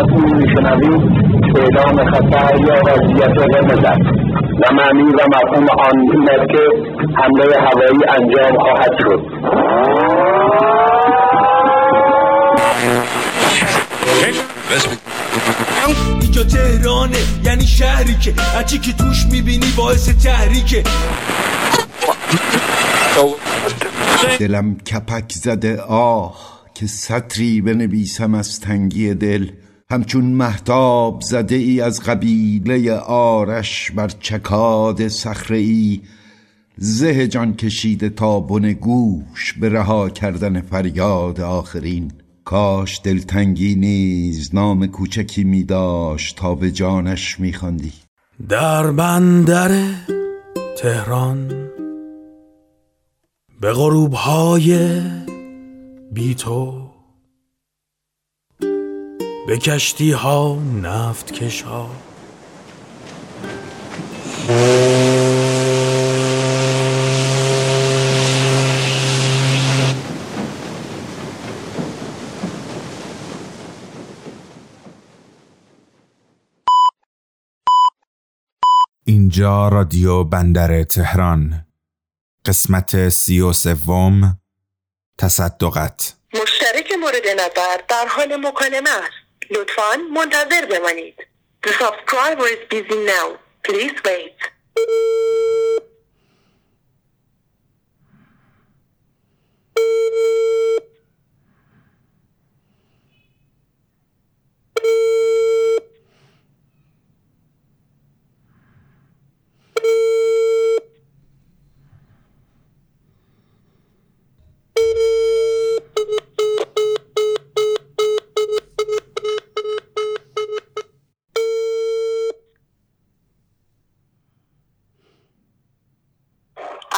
همکنون میشنوید اعلام خطر یا وضعیت قرمز است و معنی و مفهوم آن این است که حمله هوایی انجام خواهد شد. اینجا تهرانه یعنی شهری که هرچی که توش می‌بینی باعث تحریکه. دلم کپک زده آه که سطری بنویسم از تنگی دل. همچون محتاب زده ای از قبیله آرش بر چکاد صخره ای زه جان کشیده تا بن گوش به رها کردن فریاد آخرین. کاش دلتنگی نیز نام کوچکی می داشت تا به جانش می خواندی. در بندر تهران به غروب های بی تو به کشتی ها نفت کش ها اینجا رادیو بندر تهران. قسمت سی و سوم. تصدقت مشترک مورد نظر در حال مکالمه است. لطفا منتظر بمانید The subscriber is busy now. Please wait.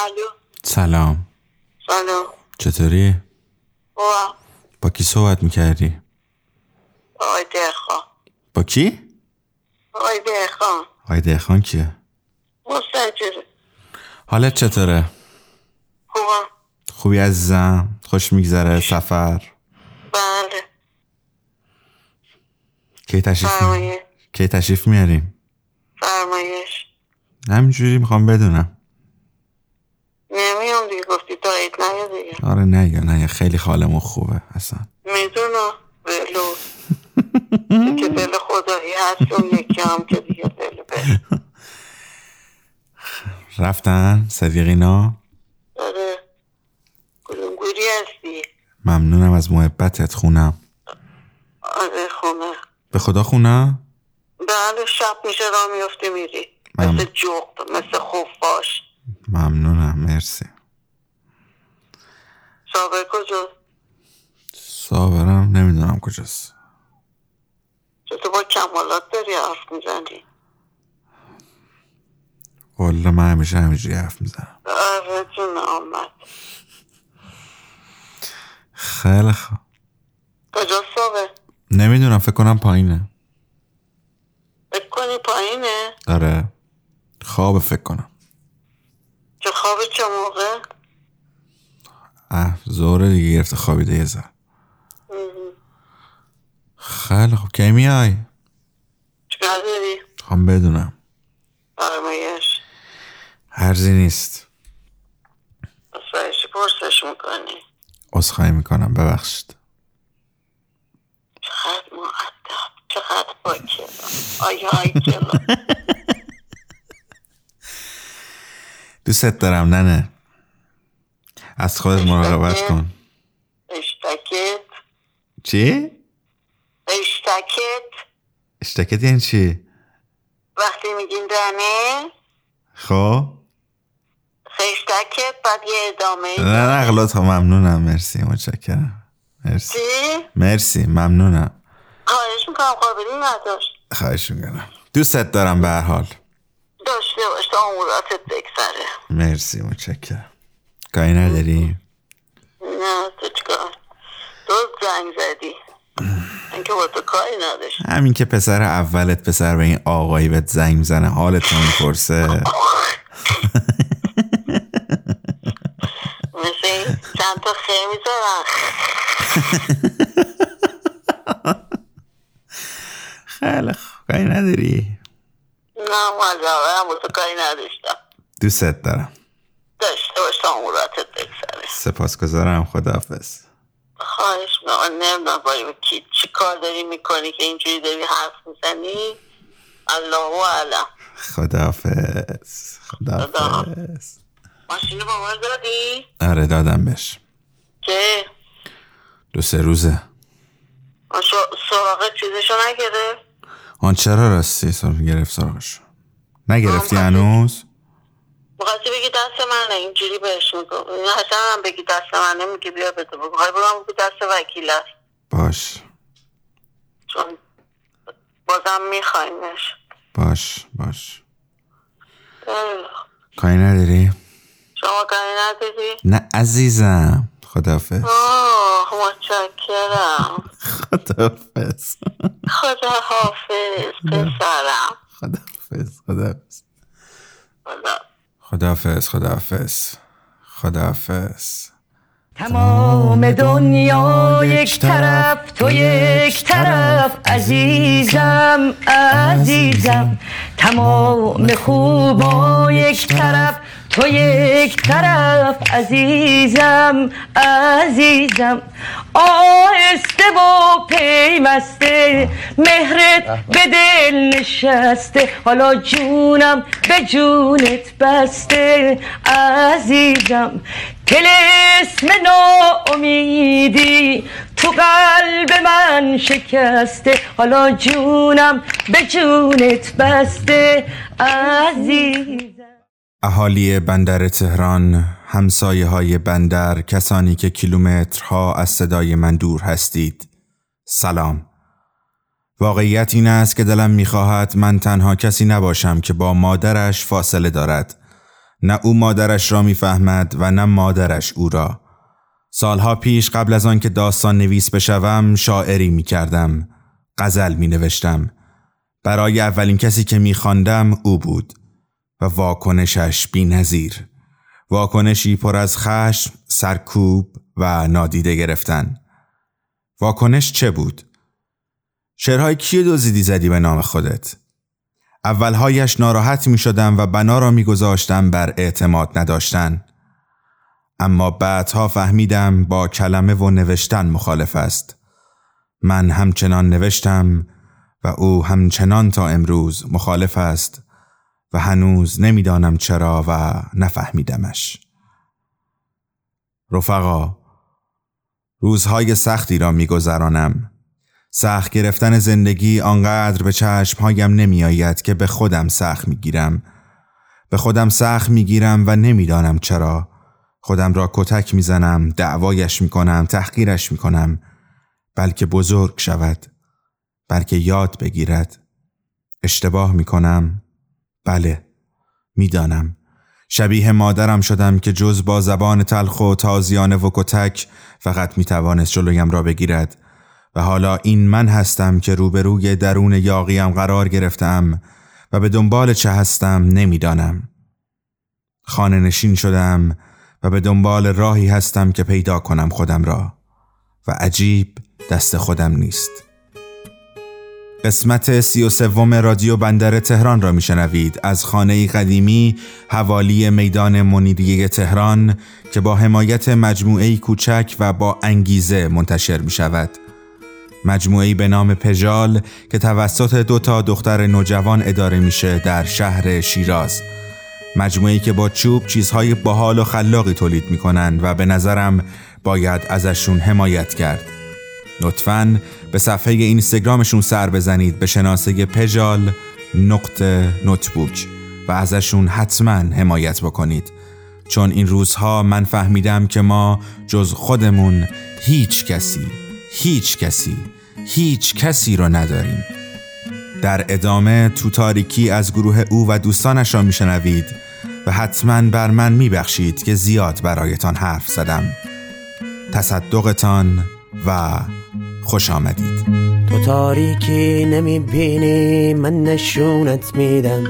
الو سلام سلام چطوری؟ با با کی صحبت می‌کردی؟ آقای درخان با کی؟ آقای درخان آقای دهخان کیه؟ مستجره حالت چطوره؟ خوبم خوبی عزیزم؟ خوش میگذره سفر؟ بله کی تشریف می... فرمایش کی تشریف میاریم؟ فرمایش همینجوری می‌خوام بدونم نمیام دیگه گفتی عید نیا دیگه. آره نه یا نه یا خیلی حالمون خوبه اصلا. می‌دونم. ولو. که دل خدایی هست اون یکی هم که دیگه دل بل رفتن صدیقینا داره کدوم گوری هستی؟ ممنونم از محبتت خونم. آره خونه. به خدا خونم بله شب میشه را میفته میری. مثل جغد مثل خوفاش ممنونم مرسی. صابر کجا صابرم نمی‌دونم کجاست. تو با کمالات داری حرف می‌زنی؟ والا من همیشه همینجوری حرف می‌زنم. آره جون آمد. خیلی خوب. کجا صابر نمی‌دونم فکر کنم پایینه. فکر کنی پایینه؟ آره. خواب فکر کنم. چه خواب چه موقع؟ اه زوره دیگه گرفته خوابیده یه ذره. خیلی خوب. کی میای؟ چیکار داری؟ خوام بدونم. فرمایش هرزی نیست. فرشی پرسش می‌کنی؟ عذرخواهی می‌کنم ببخشید. چقدر معدب چقدر باکر. آیا آی جلو. دوستت دارم ننه. از خودت مراقبت کن. اشتکت چی؟ اشتکت اشتکت یعنی چی؟ وقتی میگین دنه خب. خشتکت بعد یه ادامه نه نه اغلط ممنونم. مرسی متشکرم. مرسی. چی؟ مرسی ممنونم. خواهش می‌کنم قابلی نداشت. خواهش می‌کنم. دوستت دارم به هر حال. داشته باش تا اموراتت بگذره. مرسی متشکرم. کاری نداری؟ نه تو چیکار؟ تو زنگ زدی. اینکه با تو کاری نداشت. همین که پسر اولت پسر به این آقایی بهت زنگ می‌زنه حالت رو می‌پرسه. مثل چند تا خیر می‌ذارن. نداری؟ نه با تو کاری نداشتم دوستت دارم داشته باشم اموراتت بگذره سپاسگزارم خداحافظ خواهش می‌کنم نمی‌دونم باید کی چی کار داری می‌کنی که اینجوری داری حرف می‌زنی الله اعلم خداحافظ خداحافظ ماشین با من دادی؟ آره دادم بهش که دو سه روزه سراغ چیزشو نگرفت آن چرا راستی سر گرفت سراغش؟ نگرفتی هنوز؟ بخواستی بگی دست منه اینجوری بهش میگم این حسن هم بگی دست منه میگه بیا بده. بخوای بگم بگو دست وکیل است. باش. چون بازم میخوایمش باش باش. کاری نداری؟ شما کاری نداری؟ نه عزیزم. خداحافظ. آه متشکرم. خداحافظ. خدا حافظ پسرم. خداحافظ خداحافظ. خدا. خداحافظ خداحافظ. خداحافظ. تمام دنیا یک طرف تو یک طرف. عزیزم عزیزم. تمام خوبا یک طرف تو یک طرف عزیزم عزیزم. آهسته و پیوسته مهرت به دل نشسته. حالا جونم به جونت بسته عزیزم. اسم ناامیدی تو قلب من شکسته. حالا جونم به جونت بسته عزیزم. اهالی بندر تهران همسایه های بندر کسانی که کیلومترها از صدای من دور هستید. سلام. واقعیت این است که دلم می‌خواهد من تنها کسی نباشم که با مادرش فاصله دارد. نه او مادرش را می‌فهمد و نه مادرش او را. سالها پیش قبل از آن که داستان نویس بشوم شاعری می کردم غزل می نوشتم برای اولین کسی که می خواندم او بود. و واکنشش بی نظیر. واکنشی پر از خشم، سرکوب و نادیده گرفتن. واکنش چه بود؟ شعرهای کی دزدیدی زدی به نام خودت؟ اولهایش ناراحت می شدم و بنا را می گذاشتم بر اعتماد نداشتن. اما بعدها فهمیدم با کلمه و نوشتن مخالف است. من همچنان نوشتم و او همچنان تا امروز مخالف است و هنوز نمی‌دانم چرا و نفهمیدمش. رفقا روزهای سختی را میگذرانم. سخت گرفتن زندگی آنقدر به چشمهایم نمی آید که به خودم سخت می گیرم. به خودم سخت می گیرم و نمی‌دانم چرا. خودم را کتک می زنم، دعوایش می کنم، تحقیرش می کنم. بلکه بزرگ شود. بلکه یاد بگیرد. اشتباه می کنم. بله. می‌دانم. شبیه مادرم شدم که جز با زبان تلخ و تازیانه و کتک فقط می توانست جلویم را بگیرد. و حالا این من هستم که روبروی درون یاقیم قرار گرفتم و به دنبال چه هستم نمی‌دانم. خانه نشین شدم و به دنبال راهی هستم که پیدا کنم خودم را و عجیب دست خودم نیست. قسمت سی و سوم رادیو بندر تهران را میشنوید. از خانه قدیمی حوالی میدان منیریه تهران که با حمایت مجموعه کوچک و با انگیزه منتشر می شود. مجموعه به نام پژال که توسط دو تا دختر نوجوان اداره میشه در شهر شیراز. مجموعه که با چوب چیزهای باحال و خلاقی تولید می‌کنن و به نظرم باید ازشون حمایت کرد. لطفاً به صفحه اینستاگرامشون سر بزنید به شناسه پژال نقطه نوتبوک و ازشون حتما حمایت بکنید. چون این روزها من فهمیدم که ما جز خودمون هیچ کسی هیچ کسی هیچ کسی رو نداریم. در ادامه تو تاریکی از گروه او و دوستانش را میشنوید و حتما بر من میبخشید که زیاد برایتان حرف زدم. تصدقتان و خوش آمدید. تو تاریکی نمی‌بینی من نشونت میدم.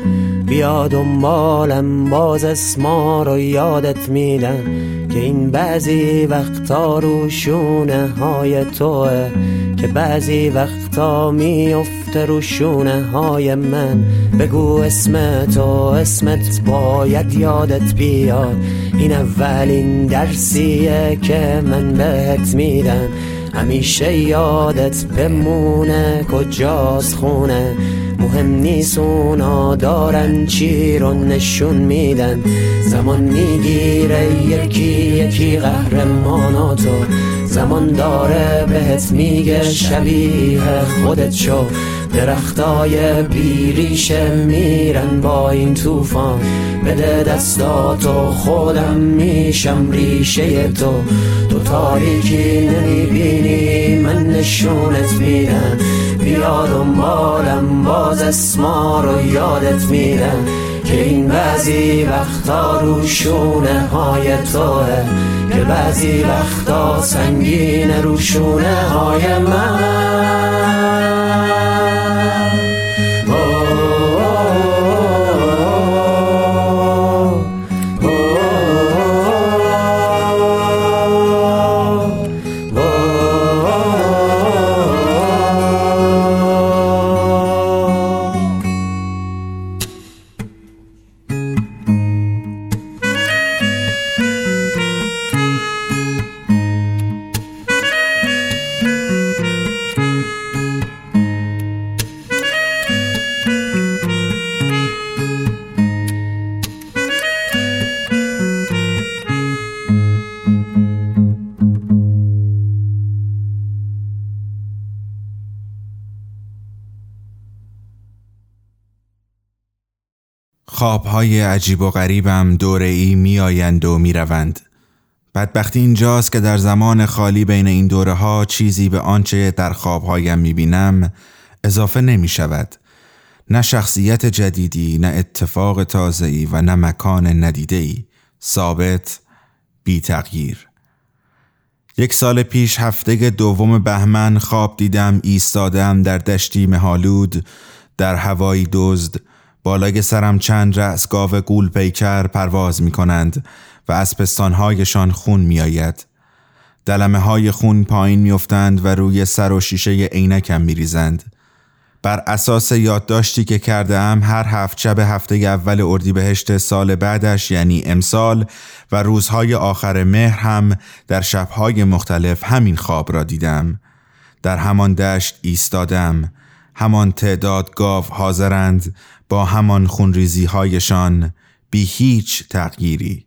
بیا دنبالم باز اسما رو یادت میدم. که این بعضی وقتا رو شونه های توه. که بعضی وقتا میفته رو شونه های من. بگو اسم تو اسمت باید یادت بیاد. این اولین درسیه که من بهت میدم. همیشه یادت بمونه کجاست خونه؟ مهم نیست اونا دارن چی رو نشون میدن. زمان می‌گیره یکی یکی قهرماناتو زمان داره بهت میگه شبیه خودت شو. درختای بیریشه میرن با این طوفان. بده دستاتو خودم میشم ریشه تو. تو تاریکی نمی‌بینی من نشونت میدم. بیا دنبالم باز اسما رو یادت میدم. که این بعضی وقتا رو شونه های توه. که بعضی وقتا سنگین رو شونه های من. خوابهای عجیب و غریبم دوره ای می آیند و می روند. بدبختی اینجاست که در زمان خالی بین این دوره ها چیزی به آنچه در خوابهایم می بینم اضافه نمی شود. نه شخصیت جدیدی، نه اتفاق تازه‌ای و نه مکان ندیده‌ای. ثابت، بی تغییر. یک سال پیش هفته دوم بهمن خواب دیدم ایستادم در دشتی مهالود در هوایی دزد بالای سرم چند رأس گاو گول پیکر پرواز می کنند و از پستانهایشان خون می آید. دلمه های خون پایین میافتند و روی سر و شیشه عینکم می ریزند. بر اساس یادداشتی که کرده ام هر هفت شب هفته اول اردیبهشت سال بعدش یعنی امسال و روزهای آخر مهر هم در شبهای مختلف همین خواب را دیدم. در همان دشت ایستادم همان تعداد گاو حاضرند با همان خونریزی هایشان بی هیچ تغییری.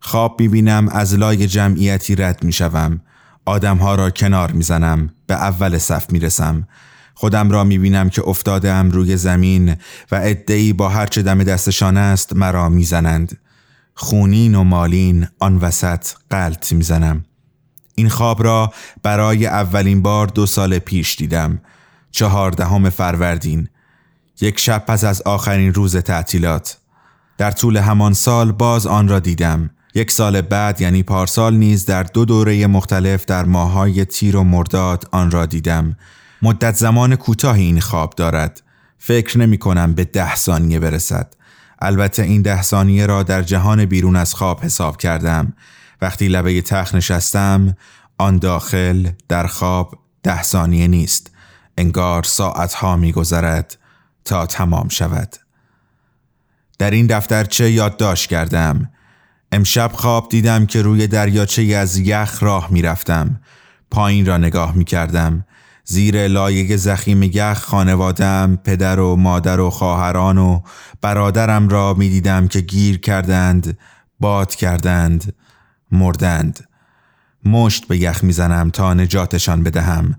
خواب بینم از لای جمعیتی رد می شوم آدمها را کنار می زنم به اول صف می رسم خودم را می بینم که افتادم روی زمین و ادهی با هرچه دم دستشان است مرا می زنند. خونین و مالین آن وسط قلط می زنم. این خواب را برای اولین بار دو سال پیش دیدم. چهاردهم فروردین. یک شب پس از آخرین روز تعطیلات. در طول همان سال باز آن را دیدم. یک سال بعد یعنی پارسال نیز در دو دوره مختلف در ماهای تیر و مرداد آن را دیدم. مدت زمان کوتاهی این خواب دارد. فکر نمی کنم به ده ثانیه برسد. البته این ده ثانیه را در جهان بیرون از خواب حساب کردم. وقتی لبه تخت نشستم آن داخل در خواب ده ثانیه نیست. انگار ساعتها میگذرد تا تمام شود. در این دفترچه یادداشت کردم. امشب خواب دیدم که روی دریاچه از یخ راه می‌رفتم. پایین را نگاه می کردم زیر لایه زخیم یخ خانوادم پدر و مادر و خواهران و برادرم را می دیدم که گیر کردند باد کردند مردند. مشت به یخ می‌زنم تا نجاتشان بدهم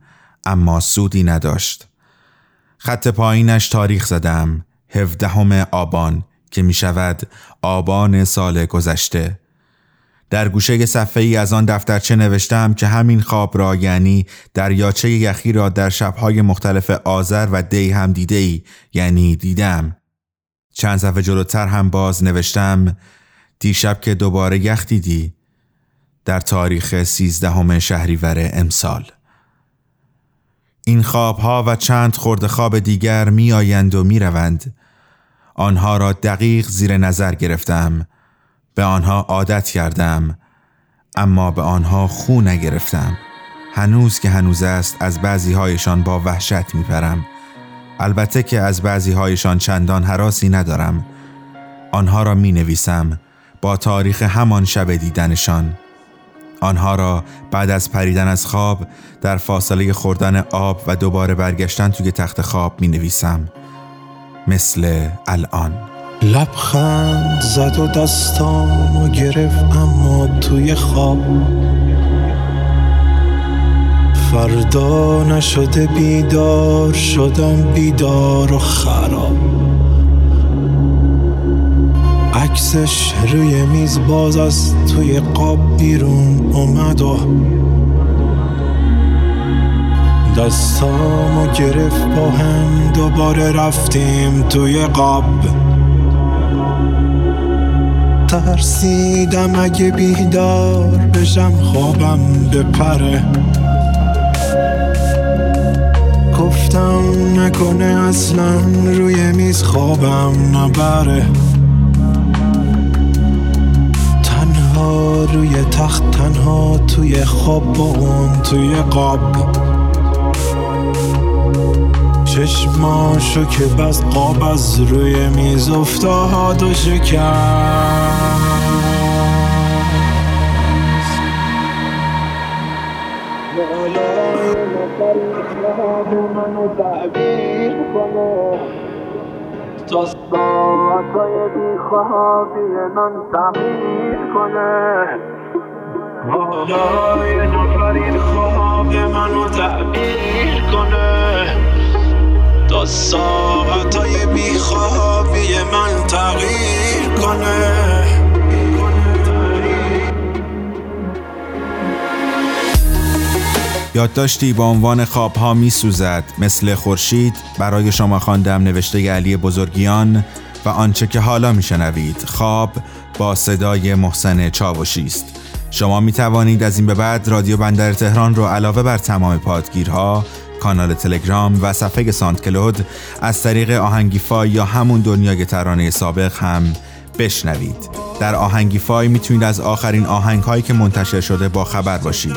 اما سودی نداشت. خط پایینش تاریخ زدم هفدهم آبان که می شود آبان سال گذشته. در گوشه صفحه ای از آن دفترچه نوشتم که همین خواب را یعنی دریاچه یخی را در شبهای مختلف آذر و دی هم دیده ای یعنی دیدم. چند صفحه جلوتر هم باز نوشتم دیشب که دوباره یخ دیدی در تاریخ سیزدهم شهریور امسال. این خوابها و چند خورده خواب دیگر می آیند و می روند. آنها را دقیق زیر نظر گرفتم. به آنها عادت کردم. اما به آنها خو نگرفتم. هنوز که هنوز است از بعضی هایشان با وحشت میپرم. البته که از بعضی هایشان چندان حراسی ندارم. آنها را می نویسم با تاریخ همان شب دیدنشان. آنها را بعد از پریدن از خواب در فاصله خوردن آب و دوباره برگشتن توی تخت خواب می نویسم مثل الان. لبخند زد و دستامو گرفت اما توی خواب فردا نشده بیدار شدم بیدار و خراب. عکسش روی میز باز از توی قاب بیرون اومد و دستامو گرفت با هم دوباره رفتیم توی قاب. ترسیدم اگه بیدار بشم خوابم بپره. گفتم نکنه اصلا روی میز خوابم نبره. روی تخت تنها توی خواب با اون توی قاب. چشماشو که بس قاب از روی میز افتاد و شکست. منو تعبیر کنه تا ساعتای بیخوابی من تغییر کنه. یه نفر این خواب منو تعبیر کنه. تا ساعتای بیخوابی من تغییر کنه. یادداشتی با عنوان خوابها می سوزد مثل خورشید برای شما خواندم نوشته علی بزرگیان و آنچه که حالا میشنوید. خواب با صدای محسن چاوشی است. شما می توانید از این به بعد رادیو بندر تهران رو علاوه بر تمام پادگیرها کانال تلگرام و صفحه ساند کلود از طریق آهنگیفای یا همون دنیای ترانه سابق هم بشنوید. در آهنگیفای می‌تونید از آخرین آهنگ هایی که منتشر شده با خبر باشید.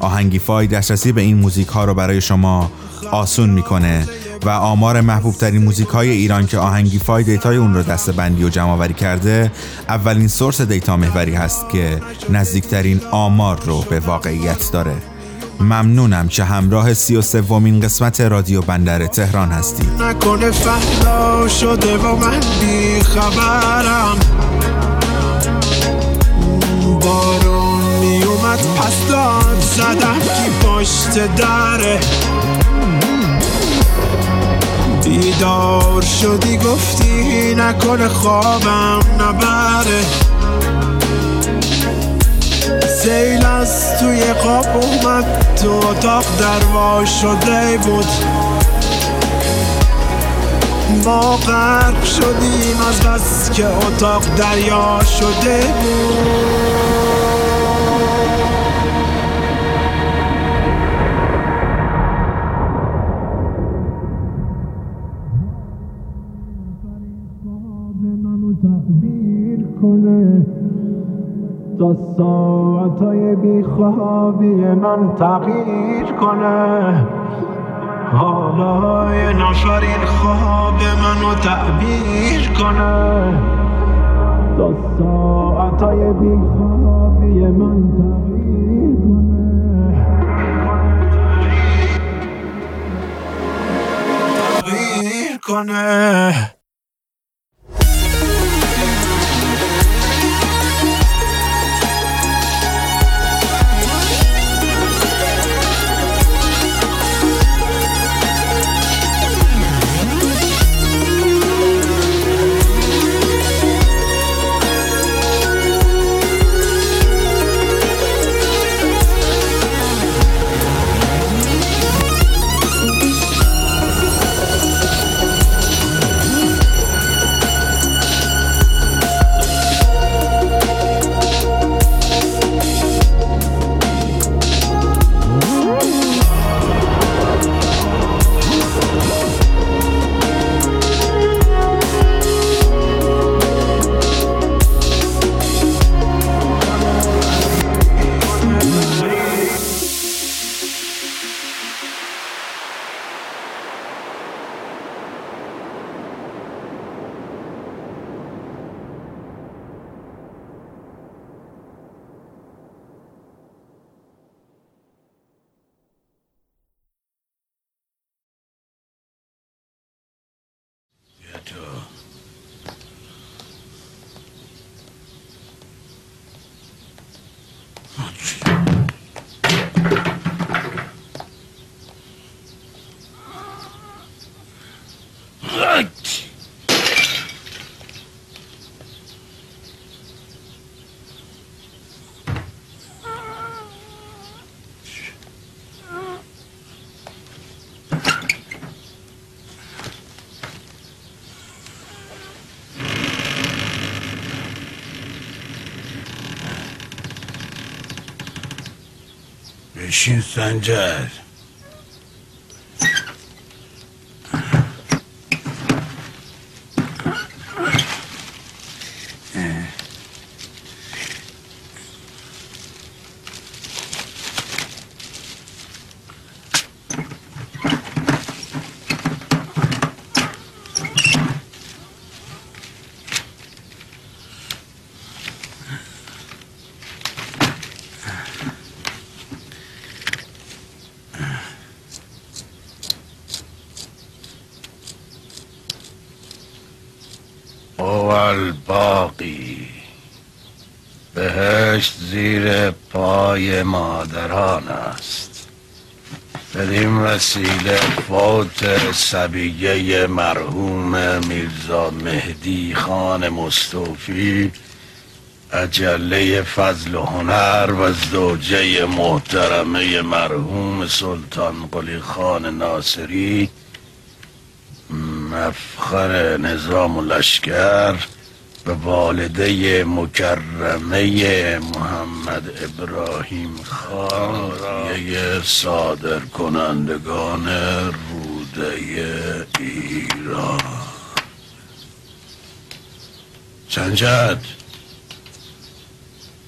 آهنگیفای دسترسی به این موزیک ها رو برای شما آسون می‌کنه و آمار محبوب ترین موزیک های ایران که آهنگیفای data ی اون رو دسته بندی و جمع آوری کرده اولین source data محوری هست که نزدیکترین آمار رو به واقعیت داره. ممنونم که همراه سی و سومین قسمت رادیو بندر تهران بی خبرم اومد پس داد زدم کی پشت دره. بیدار شدی گفتی نکنه خوابم نبره. سیل از توی خواب اومد تو اتاق دروا شده بود. ما غرق شدیم از بس که اتاق دریا شده بود. تا ساعتای بیخوابی من تغییر کنه. حالا یه نفر این خواب منو تعبیر کنه. تا ساعتای بیخوابی من تغییر کنه. تغییر کنه. işin sence? وسیله فوت سبیه مرحوم میرزا مهدی خان مستوفی اجله فضل و هنر و زوجه محترمه مرحوم سلطان قلی خان ناصری مفخر نظام و لشکر. به والده مکرمه محمد ابراهیم خان یه صادر کنندگان روده ایران. سنجد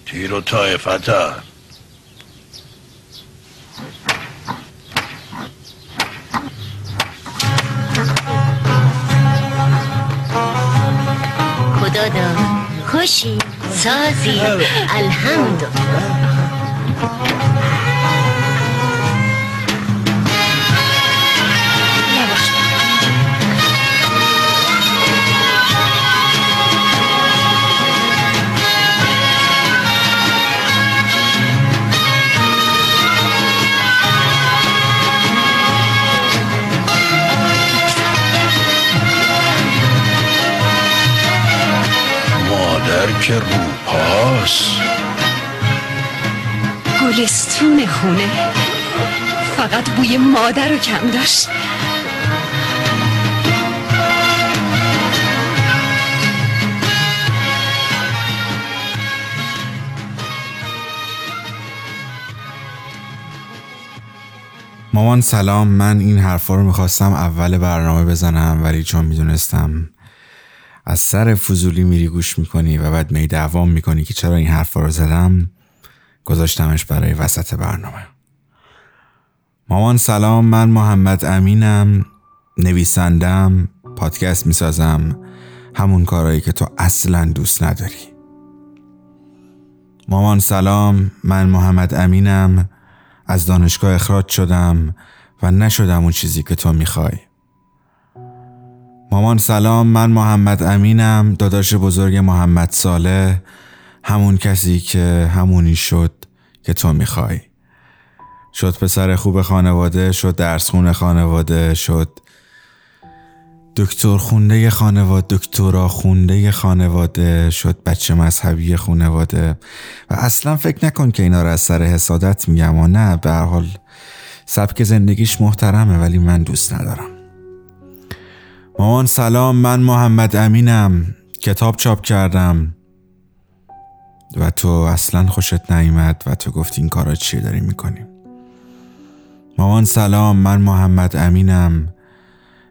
تیر و طایفتر خدا داد خوشی سازی الحمد مادر که روپاس گلستون خونه. فقط بوی مادر رو کم داشت. مامان سلام. من این حرفا رو می‌خواستم اول برنامه بزنم ولی چون می‌دونستم از سر فضولی میری گوش می‌کنی و بعد می دوام می‌کنی که چرا این حرفا رو زدم؟ گذاشتمش برای وسط برنامه. مامان سلام من محمد امینم نویسندم پادکست می‌سازم همون کارهایی که تو اصلا دوست نداری. مامان سلام من محمد امینم از دانشگاه اخراج شدم و نشدم اون چیزی که تو می‌خوای. مامان سلام من محمد امینم داداش بزرگ محمد ساله همون کسی که همونی شد که تو می‌خوای. شد پسر خوب خانواده شد درس خونه خانواده شد دکتر خونده خانواده دکترا خونده خانواده شد بچه مذهبی خانواده. و اصلا فکر نکن که اینا رو از سر حسادت میگم و نه به حال سبک زندگیش محترمه ولی من دوست ندارم. مامان سلام من محمد امینم. کتاب چاپ کردم. و تو اصلا خوشت نیامد و تو گفتی این کارا چیه داری می‌کنی مامان سلام من محمد امینم.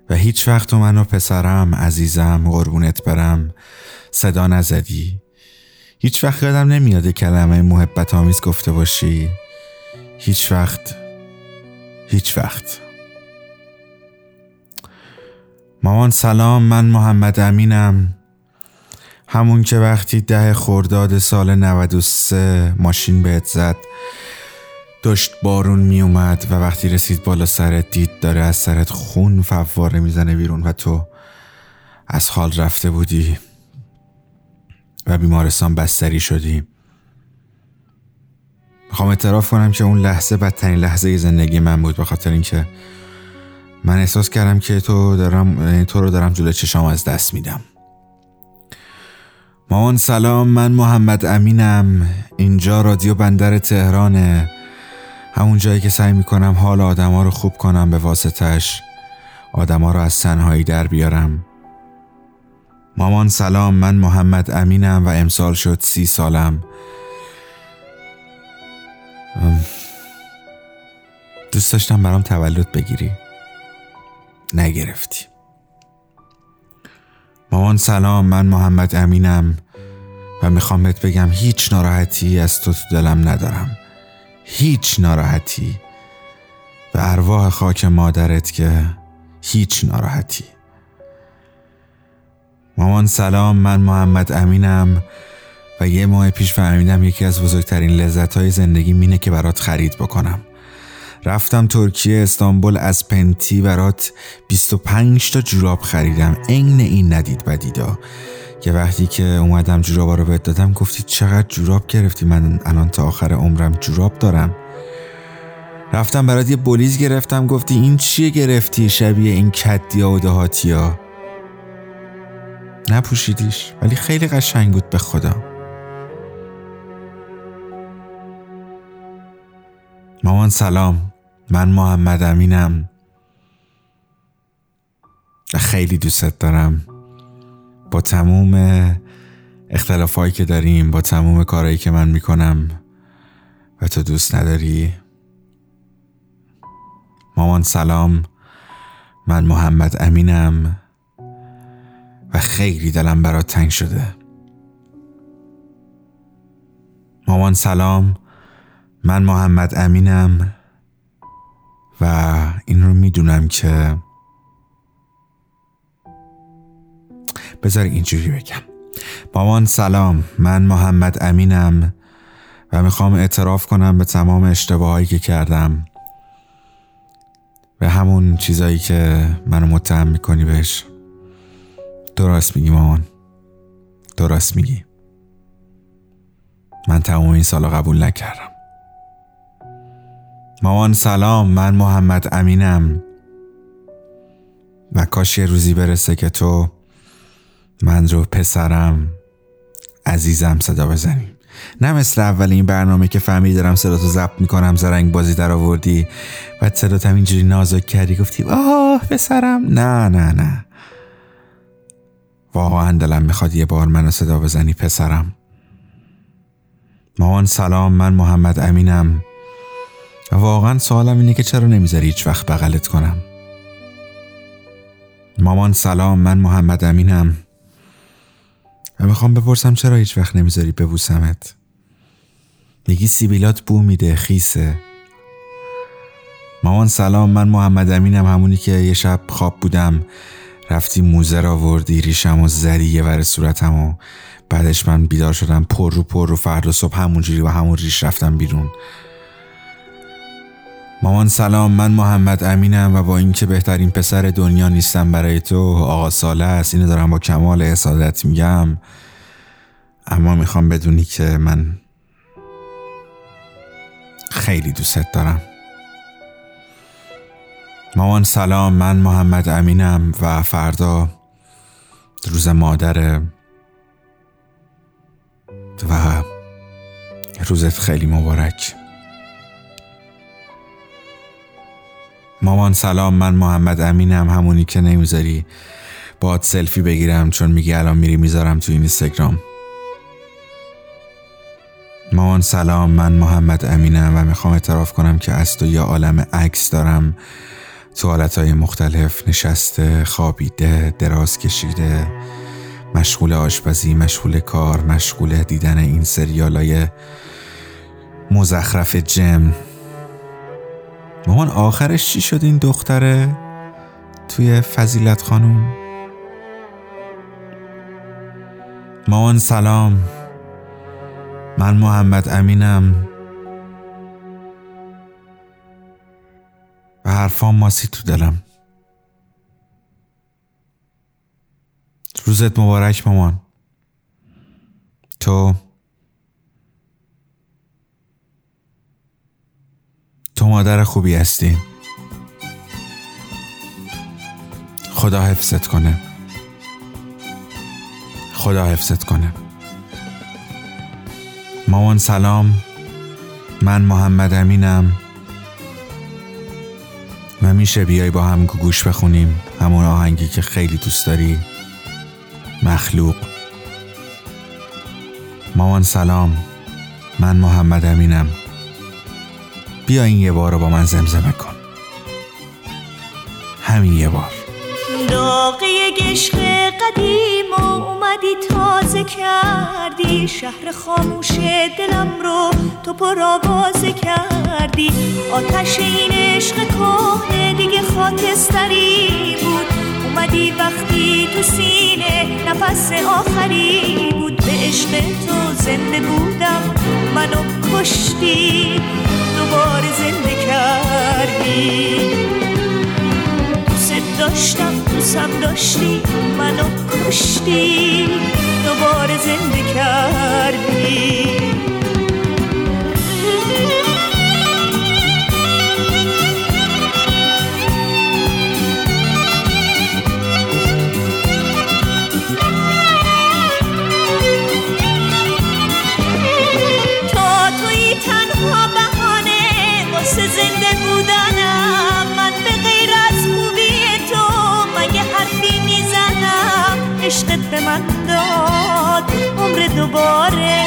و هیچ وقت تو منو پسرم عزیزم قربونت برم. صدا نزدی. هیچ وقت یادم نمیاد کلمه محبت آمیز گفته باشی. هیچ وقت. هیچ وقت. مامان سلام من محمد امینم. همون که وقتی ده خرداد سال 93 ماشین بهت زد داشت بارون می اومد و وقتی رسید بالا سرت دید داره از سرت خون فواره می‌زنه بیرون و تو از حال رفته بودی و بیمارستان بستری شدی. می‌خوام اعتراف کنم که اون لحظه بدترین لحظه زندگی من بود به خاطر اینکه من احساس کردم که تو دارم تو رو دارم جلوی چشام از دست میدم. مامان سلام من محمد امینم. اینجا رادیو بندر تهرانه. همون جایی که سعی می‌کنم حال آدما رو خوب کنم به واسطش آدما رو از تنهایی در بیارم. مامان سلام من محمد امینم و امسال شد سی سالم. دوست داشتم برام تولد بگیری. نگرفتی. مامان سلام من محمد امینم و می‌خوام بهت بگم هیچ ناراحتی از تو تو دلم ندارم. هیچ ناراحتی. به ارواح خاک مادرت که هیچ ناراحتی. مامان سلام من محمد امینم و یه ماه پیش فهمیدم یکی از بزرگترین لذت های زندگی مینه که برات خرید بکنم. رفتم ترکیه استانبول از پنتی برات 25 تا جوراب خریدم. عین این ندید بدیدا. که وقتی که اومدم جورابا رو بهت دادم گفتی چقدر جوراب گرفتی؟ من الان تا آخر عمرم جوراب دارم. رفتم برات یه بولیز گرفتم گفتی این چیه گرفتی؟ شبیه این کدیا و دهاتیا نپوشیدیش ولی خیلی قشنگ بود به خدا. مامان سلام. من محمد امینم. خیلی دوستت دارم. با تموم اختلافایی که داریم با تموم کارهایی که من می‌کنم و تو دوست نداری؟ مامان سلام. من محمد امینم. و خیلی دلم برات تنگ شده. مامان سلام. من محمد امینم و این رو می‌دونم که بذار اینجوری بگم. مامان سلام من محمد امینم و می‌خوام اعتراف کنم به تمام اشتباهایی که کردم به همون چیزایی که منو متهم می‌کنی بهش. درست میگی مامان. درست میگی. من تمام این سالا قبول نکردم. مامان سلام من محمد امینم. و کاش یه روزی برسه که تو من رو پسرم عزیزم صدا بزنیم نه مثل اول این برنامه که فهمیدی دارم صدا تو ضبط می‌کنم زرنگ بازی در آوردی و صدا هم اینجوری نازک کردی گفتی آه پسرم. نه نه نه. واقعا دلم می‌خواد یه بار منو صدا بزنی پسرم. مامان سلام من محمد امینم. و واقعا سوالم اینه که چرا نمی‌ذاری هیچ وقت بغلت کنم؟ مامان سلام من محمد امینم. و می‌خوام بپرسم چرا هیچ وقت نمی‌ذاری ببوسمت؟ میگی سیبیلات بو میده خیسه. مامان سلام من محمد امینم همونی که یه شب خواب بودم. رفتی موزه را وردی ریشم و زدی یه ور صورتم و بعدش من بیدار شدم پر رو پر رو فردا صبح همونجوری و همون ریش رفتم بیرون. مامان سلام من محمد امینم و با اینکه بهترین پسر دنیا نیستم برای تو آقا ساله است. اینو دارم با کمال اصادت میگم. اما می‌خوام بدونی که من خیلی دوستت دارم. مامان سلام من محمد امینم و فردا روز مادره و روزت خیلی مبارک. مامان سلام من محمد امینم همونی که نمی‌ذاری باید سلفی بگیرم چون میگی الان میری می‌ذارم تو اینستاگرام. مامان سلام من محمد امینم و می‌خوام اعتراف کنم که از تو یه عالم عکس دارم. تو حالتهای مختلف نشسته خوابیده دراز کشیده مشغول آشپزی مشغول کار مشغول دیدن این سریالای مزخرف جم. مامان آخرش چی شد این دختره توی فضیلت خانوم؟ مامان سلام. من محمد امینم. و حرفام ماسی تو دلم. روزت مبارک مامان. تو تو مادر خوبی هستی. خدا حفظت کنه. خدا حفظت کنه. مامان سلام. من محمد امینم. و میشه بیای با هم گوش بخونیم. همون آهنگی که خیلی دوست داری. مخلوق. مامان سلام. من محمد امینم. بیا این یه بار رو با من زمزمه کن. همین یه بار. داغه عشق قدیم و اومدی تازه کردی. شهر خاموش دلم رو تو پر آوازه کردی. آتش این عشق کهنه دیگه خاکستری بود. اومدی وقتی تو سینه نفس آخری بود. به عشق تو زنده بودم منو کشتی. دوباره زنده کردی؟ دوست داشتم دوستم داشتی منو کشتی؟ دوباره زنده کردی؟ به من داد. عمر دوباره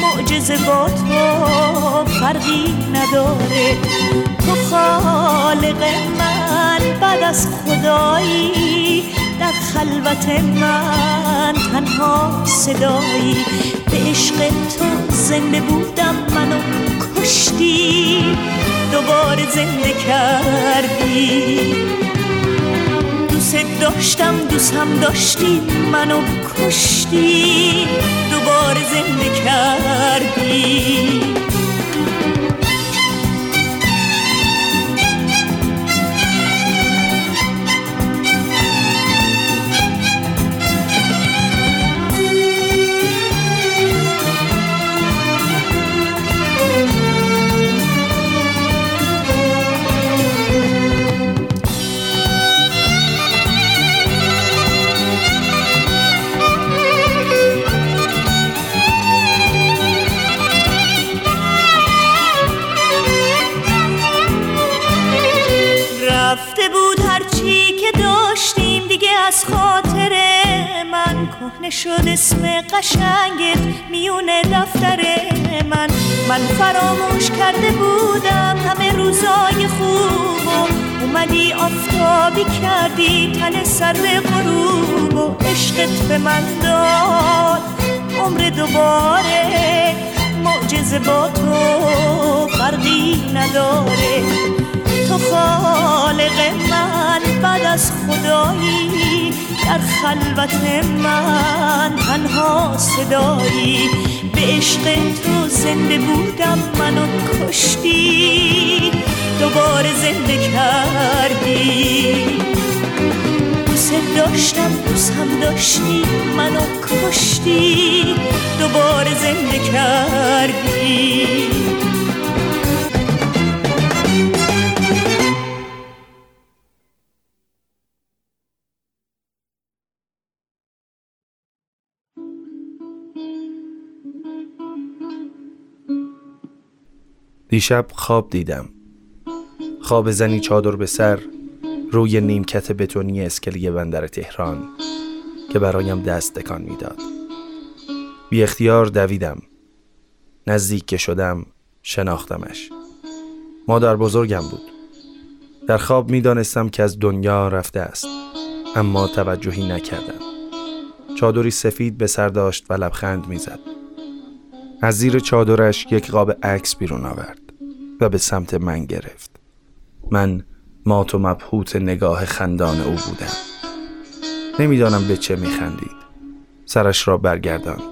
معجزه با تو فرقی نداره. تو خالق من بعد از خدایی در خلوت من تنها صدایی. به عشق تو زنده بودم منو کشتی دوباره زنده کردی. دوست داشتم دوستم داشتی منو کشتی دوباره زنده کردی. کهنه شد اسم قشنگت میونه دفتر من. من فراموش کرده بودم همه روزای خوب اومدی آفتابی کردی تن سر غروب و عشقت به من داد. عمر دوباره معجزه با تو فرقی نداره. تو خالق من بعد از خدایی در خلوت من تنها صدایی به عشق تو زنده بودم منو کشتی. دوباره زنده کردی. دوست داشتم دوست هم داشتی منو کشتی. دوباره زنده کردی. دیشب خواب دیدم. خواب زنی چادر به سر روی نیمکت بتونی اسکلی بندر تهران که برایم دست تکان می‌داد. بی اختیار دویدم. نزدیک که شدم شناختمش. مادر بزرگم بود. در خواب می دانستم که از دنیا رفته است اما توجهی نکردم. چادری سفید به سر داشت و لبخند می‌زد. از زیر چادرش یک قاب عکس بیرون آورد. و به سمت من گرفت. من مات و مبهوت نگاه خندان او بودم. نمی‌دانم به چه میخندید. سرش را برگرداند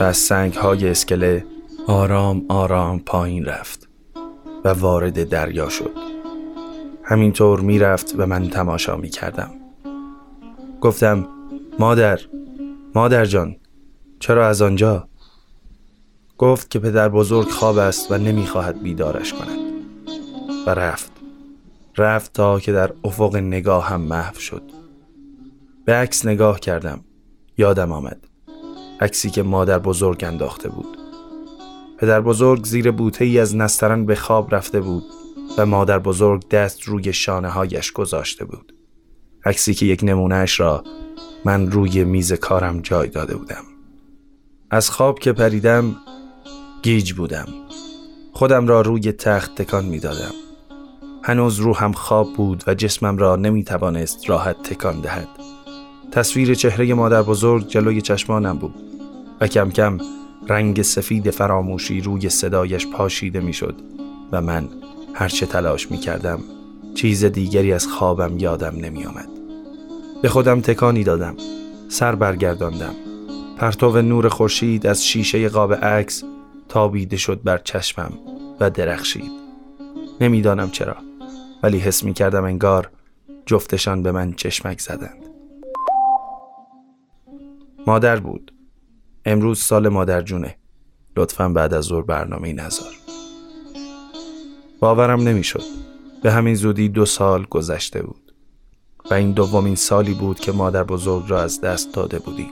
و از سنگ های اسکله آرام آرام پایین رفت و وارد دریا شد. همینطور می‌رفت و من تماشا می‌کردم. گفتم مادر مادر جان چرا از آنجا؟ گفت که پدر بزرگ خواب است و نمی‌خواهد بیدارش کند. و رفت. رفت تا که در افق نگاه هم محو شد. به عکس نگاه کردم. یادم آمد. عکسی که مادر بزرگ انداخته بود. پدر بزرگ زیر بوته ای از نسترن به خواب رفته بود و مادر بزرگ دست روی شانه هایش گذاشته بود. عکسی که یک نمونهش را من روی میز کارم جای داده بودم. از خواب که پریدم گیج بودم خودم را روی تخت تکان می دادم. هنوز روحم خواب بود و جسمم را نمی توانست راحت تکان دهد. تصویر چهره مادر بزرگ جلوی چشمانم بود و کم کم رنگ سفید فراموشی روی صدایش پاشیده می شد و من هرچه تلاش می کردم چیز دیگری از خوابم یادم نمی آمد. به خودم تکانی دادم سر برگرداندم پرتو نور خورشید از شیشه قاب عکس تابیده شد بر چشمم و درخشید. نمی‌دانم چرا ولی حس می کردم انگار جفتشان به من چشمک زدند. مادر بود. امروز سال مادر جونه. لطفا بعد از ظهر برنامه نظر باورم نمی‌شد. به همین زودی دو سال گذشته بود. و این دومین سالی بود که مادر بزرگ را از دست داده بودیم.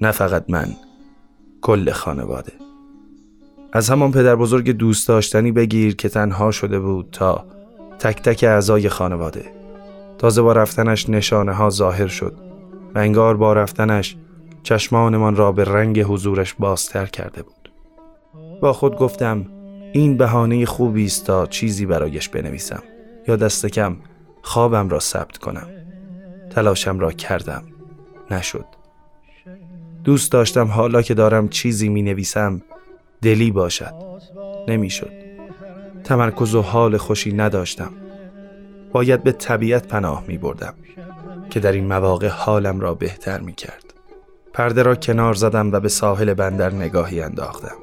نه فقط من کل خانواده. از همان پدر بزرگ دوست داشتنی بگیر که تنها شده بود تا تک تک اعضای خانواده. تازه با رفتنش نشانه ها ظاهر شد و انگار با رفتنش چشمانمان را به رنگ حضورش بازتر کرده بود. با خود گفتم این بهانه خوبی است تا چیزی برایش بنویسم یا دست کم خوابم را ثبت کنم. تلاشم را کردم. نشد. دوست داشتم حالا که دارم چیزی می نویسم دلی باشد. نمی‌شد. تمرکز و حال خوشی نداشتم. باید به طبیعت پناه می بردم که در این مواقع حالم را بهتر می کرد پرده را کنار زدم و به ساحل بندر نگاهی انداختم.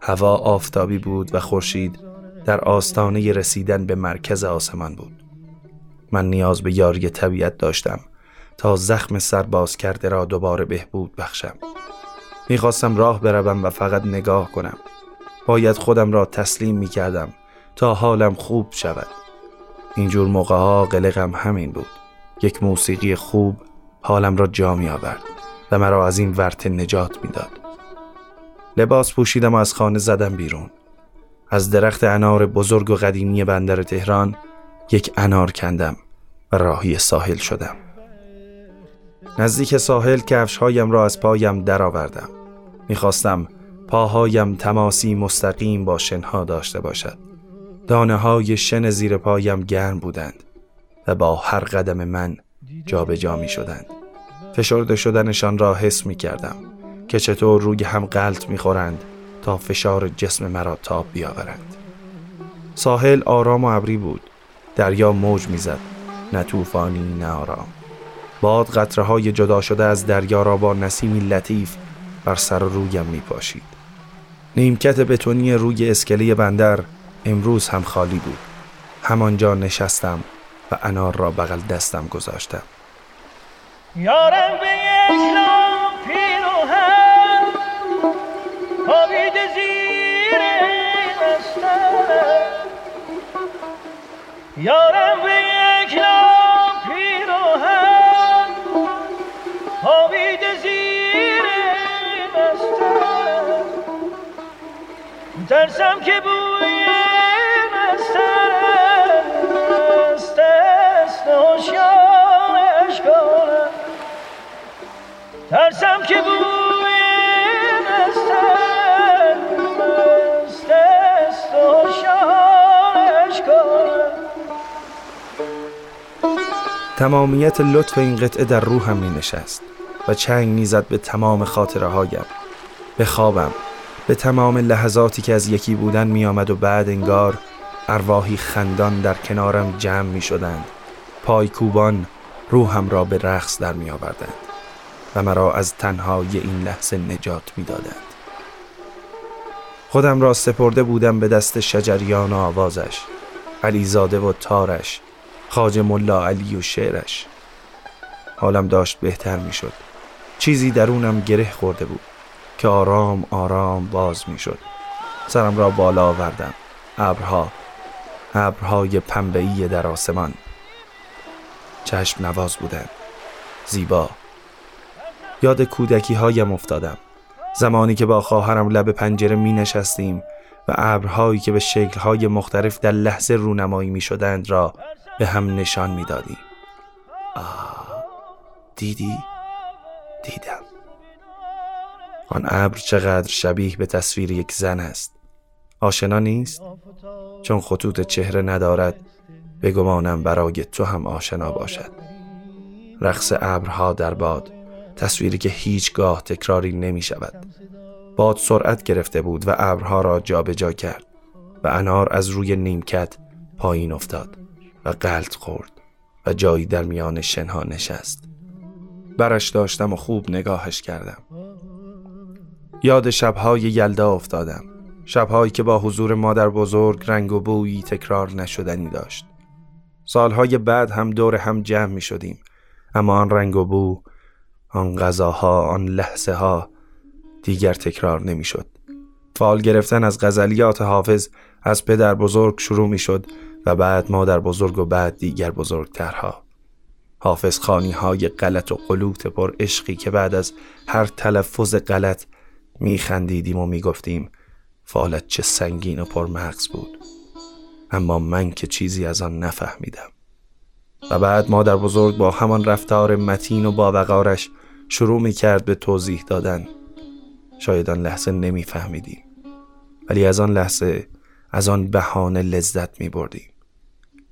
هوا آفتابی بود و خورشید در آستانه رسیدن به مرکز آسمان بود. من نیاز به یاری طبیعت داشتم تا زخم سرباز کرده را دوباره بهبود بخشم. می‌خواستم راه بروم و فقط نگاه کنم. باید خودم را تسلیم می‌کردم تا حالم خوب شود. اینجور موقع ها قلقم همین بود. یک موسیقی خوب حالم را جا می آورد و مرا از این ورت نجات می‌داد. لباس پوشیدم و از خانه زدم بیرون. از درخت انار بزرگ و قدیمی بندر تهران یک انار کندم و راهی ساحل شدم. نزدیک ساحل کفشهایم را از پایم درآوردم. می‌خواستم پاهایم تماسی مستقیم با شنها داشته باشد. دانه های شن زیر پایم گرم بودند و با هر قدم من جابجا جا می شدند. فشرده شدنشان را حس می کردم که چطور روی هم غلط می خورند تا فشار جسم مرا تاب بیاورند. ساحل آرام و ابری بود. دریا موج می‌زد نه طوفانی نه آرام. باد قطره های جدا شده از دریا را با نسیمی لطیف بر سر و رویم می پاشید. نیمکت بتونی روی اسکله بندر امروز هم خالی بود. همانجا نشستم و انار را بغل دستم گذاشتم. یارم به یک پیروهم زیر یارم به یک ترسم که بوی مسترست دست هوشیارش کنم ترسم که بوی مسترست دست هوشیارش کنم تمامیت لطف این قطعه در روحم می نشست و چنگ می‌زد به تمام خاطره هایم به خوابم. به تمام لحظاتی که از یکی بودن می آمد و بعد انگار ارواحی خندان در کنارم جمع می شدند پای کوبان روحم را به رقص در می آوردند و مرا از تنهایی این لحظه نجات می دادند. خودم را سپرده بودم به دست شجریان و آوازش علیزاده و تارش خاج ملا علی و شعرش. حالم داشت بهتر می شد چیزی درونم گره خورده بود. که آرام آرام باز می شد سرم را بالا آوردم. ابرها ابرهای پنبه‌ای در آسمان. چشم نواز بودن زیبا. یاد کودکی هایم افتادم. زمانی که با خواهرم لب پنجره می نشستیم و ابرهایی که به شکلهای مختلف در لحظه رونمایی می شدند را به هم نشان می دادیم آه دیدی؟ دیدم. آن ابر چقدر شبیه به تصویر یک زن است. آشنا نیست؟ چون خطوط چهره ندارد بگمانم برای تو هم آشنا باشد. رقص ابرها در باد تصویری که هیچگاه تکراری نمی شود. باد سرعت گرفته بود و ابرها را جابجا جا کرد و انار از روی نیمکت پایین افتاد و قلط خورد و جایی در میان شنها نشست. برش داشتم و خوب نگاهش کردم. یاد شبهای یلدا افتادم شبهایی که با حضور مادر بزرگ رنگ و بویی تکرار نشدنی داشت. سالهای بعد هم دور هم جمع می شدیم اما آن رنگ و بو آن غذاها آن لحظه ها دیگر تکرار نمی شد فال گرفتن از غزلیات حافظ از پدر بزرگ شروع می شد و بعد مادر بزرگ و بعد دیگر بزرگترها. حافظ خانی های غلط و قلوت پر عشقی که بعد از هر تلفظ غلط می خندیدیم و می گفتیم فالت چه سنگین و پر مغز بود. اما من که چیزی از آن نفهمیدم. و بعد مادر بزرگ با همان رفتار متین و با وقارش شروع می کرد به توضیح دادن. شاید آن لحظه نمیفهمیدیم. ولی از آن لحظه از آن بهانه لذت می بردیم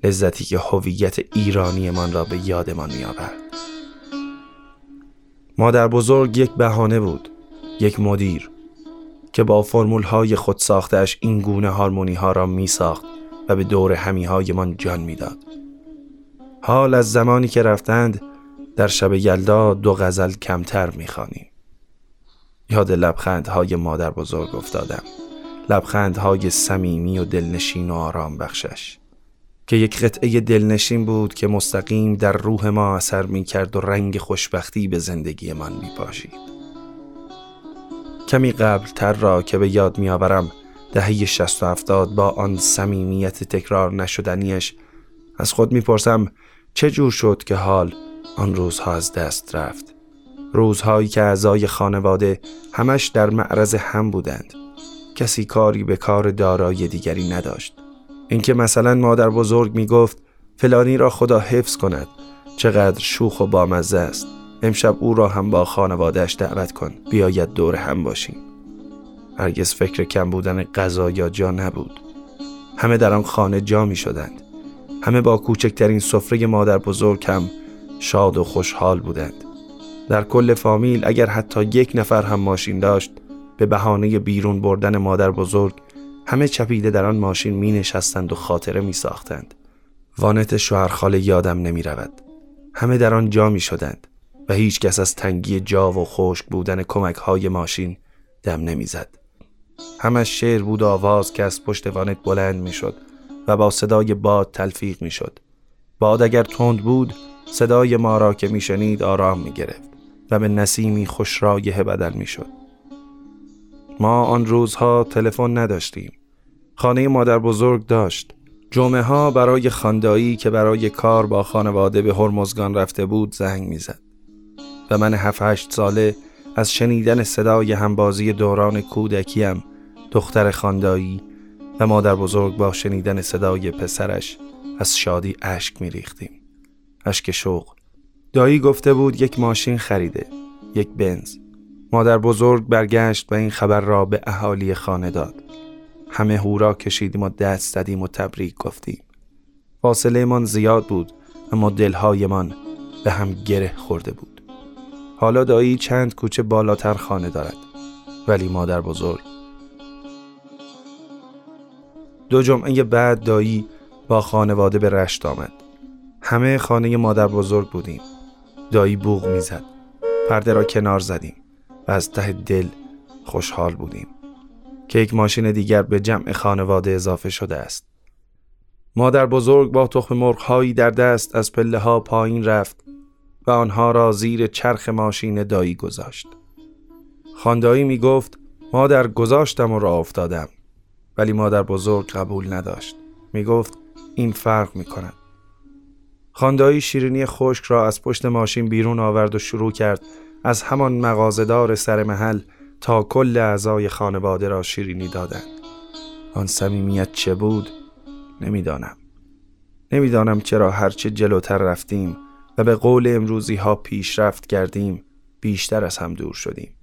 لذتی که هویت ایرانیمان را به یادمان می آورد مادر بزرگ یک بهانه بود. یک مدیر که با فرمول های خود ساختش این گونه هارمونی ها را می ساخت و به دور همی های من جان می‌داد. حال از زمانی که رفتند در شب یلدا دو غزل کمتر می‌خوانیم. یاد لبخندهای مادر بزرگ افتادم. لبخندهای صمیمی و دلنشین و آرام بخشش. که یک قطعه دلنشین بود که مستقیم در روح ما اثر می کرد و رنگ خوشبختی به زندگی من می پاشید. کمی قبل تر را که به یاد می آورم دهه شست و هفتاد با آن صمیمیت تکرار نشدنیش از خود می‌پرسم چه جور شد که حال آن روزها از دست رفت؟ روزهایی که اعضای خانواده همش در معرض هم بودند. کسی کاری به کار دارای دیگری نداشت. اینکه مثلا مادر بزرگ می‌گفت فلانی را خدا حفظ کند چقدر شوخ و بامزه است. امشب او را هم با خانوادهش دعوت کن. بیاید دور هم باشیم. هرگز فکر کم بودن غذا یا جا نبود. همه در آن خانه جا می شدند. همه با کوچکترین سفره مادر بزرگ هم شاد و خوشحال بودند. در کل فامیل اگر حتی یک نفر هم ماشین داشت به بهانه بیرون بردن مادر بزرگ همه چپیده در آن ماشین می نشستند و خاطره می ساختند. وانت شوهرخاله یادم نمی رود. همه در آن جا می شدند. هیچ کس از تنگی جا و خشک بودن کمک های ماشین دم نمی‌زد. همش شعر بود آواز که از پشت وانت بلند می‌شد و با صدای باد تلفیق می‌شد. باد اگر تند بود صدای ما را که میشنید آرام می‌گرفت و به نسیمی خوش رایه بدل می‌شد. ما آن روزها تلفن نداشتیم. خانه مادر بزرگ داشت. جمعه ها برای خاندایی که برای کار با خانواده به هرمزگان رفته بود زنگ می‌زد و من هفت هشت ساله از شنیدن صدای همبازی دوران کودکیم دختر خاندایی و مادر بزرگ با شنیدن صدای پسرش از شادی اشک می ریختیم. اشک شوق. دایی گفته بود یک ماشین خریده. یک بنز. مادر بزرگ برگشت و این خبر را به اهالی خانه داد. همه هورا کشیدیم و دست زدیم و تبریک گفتیم. فاصله من زیاد بود اما دلهایمان به هم گره خورده بود. حالا دایی چند کوچه بالاتر خانه دارد. ولی مادر بزرگ. دو جمعه بعد دایی با خانواده به رشت آمد. همه خانه مادر بزرگ بودیم. دایی بوغ می‌زد. پرده را کنار زدیم و از ته دل خوشحال بودیم. که یک ماشین دیگر به جمع خانواده اضافه شده است. مادر بزرگ با تخم مرغ در دست از پله ها پایین رفت. و آنها را زیر چرخ ماشین دایی گذاشت. خاندایی می گفت مادر گذاشتم و را افتادم ولی مادر بزرگ قبول نداشت. می گفت این فرق می کند. خاندایی شیرینی خشک را از پشت ماشین بیرون آورد و شروع کرد از همان مغازدار سر محل تا کل اعضای خانواده را شیرینی دادند. آن صمیمیت چه بود؟ نمی‌دانم. نمی‌دانم چرا هرچه جلوتر رفتیم و به قول امروزی ها پیشرفت کردیم بیشتر از هم دور شدیم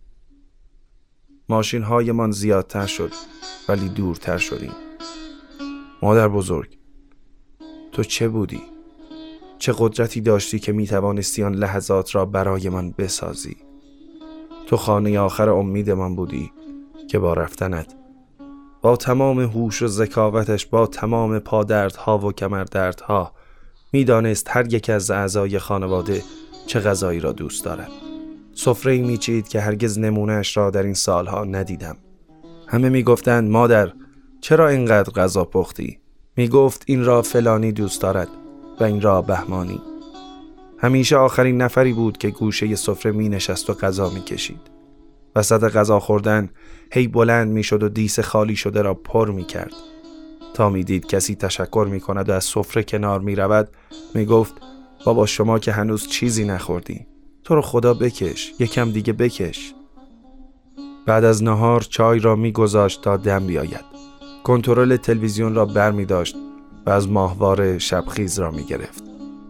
ماشین هایمان زیادتر شد ولی دورتر شدیم مادر بزرگ تو چه بودی؟ چه قدرتی داشتی که می توانستی آن لحظات را برای من بسازی؟ تو خانه آخر امید من بودی که با رفتنت با تمام هوش و ذکاوتش با تمام پادردها و کمردردها می‌دانست هر یک از اعضای خانواده چه غذایی را دوست دارد سفره میچید که هرگز نمونهش را در این سالها ندیدم همه می‌گفتند مادر چرا اینقدر غذا پختی می‌گفت این را فلانی دوست دارد و این را بهمانی همیشه آخرین نفری بود که گوشه سفره می نشست و غذا می کشید. وسط غذا خوردن هی بلند می شد و دیس خالی شده را پر می کرد. تا می دید کسی تشکر می کند و از سفره کنار می رود می گفت بابا شما که هنوز چیزی نخوردی تو رو خدا بکش یکم دیگه بکش. بعد از نهار چای را می گذاشت تا دم بیاید. کنترل تلویزیون را بر می داشت و از ماهوار شبخیز را می گرفت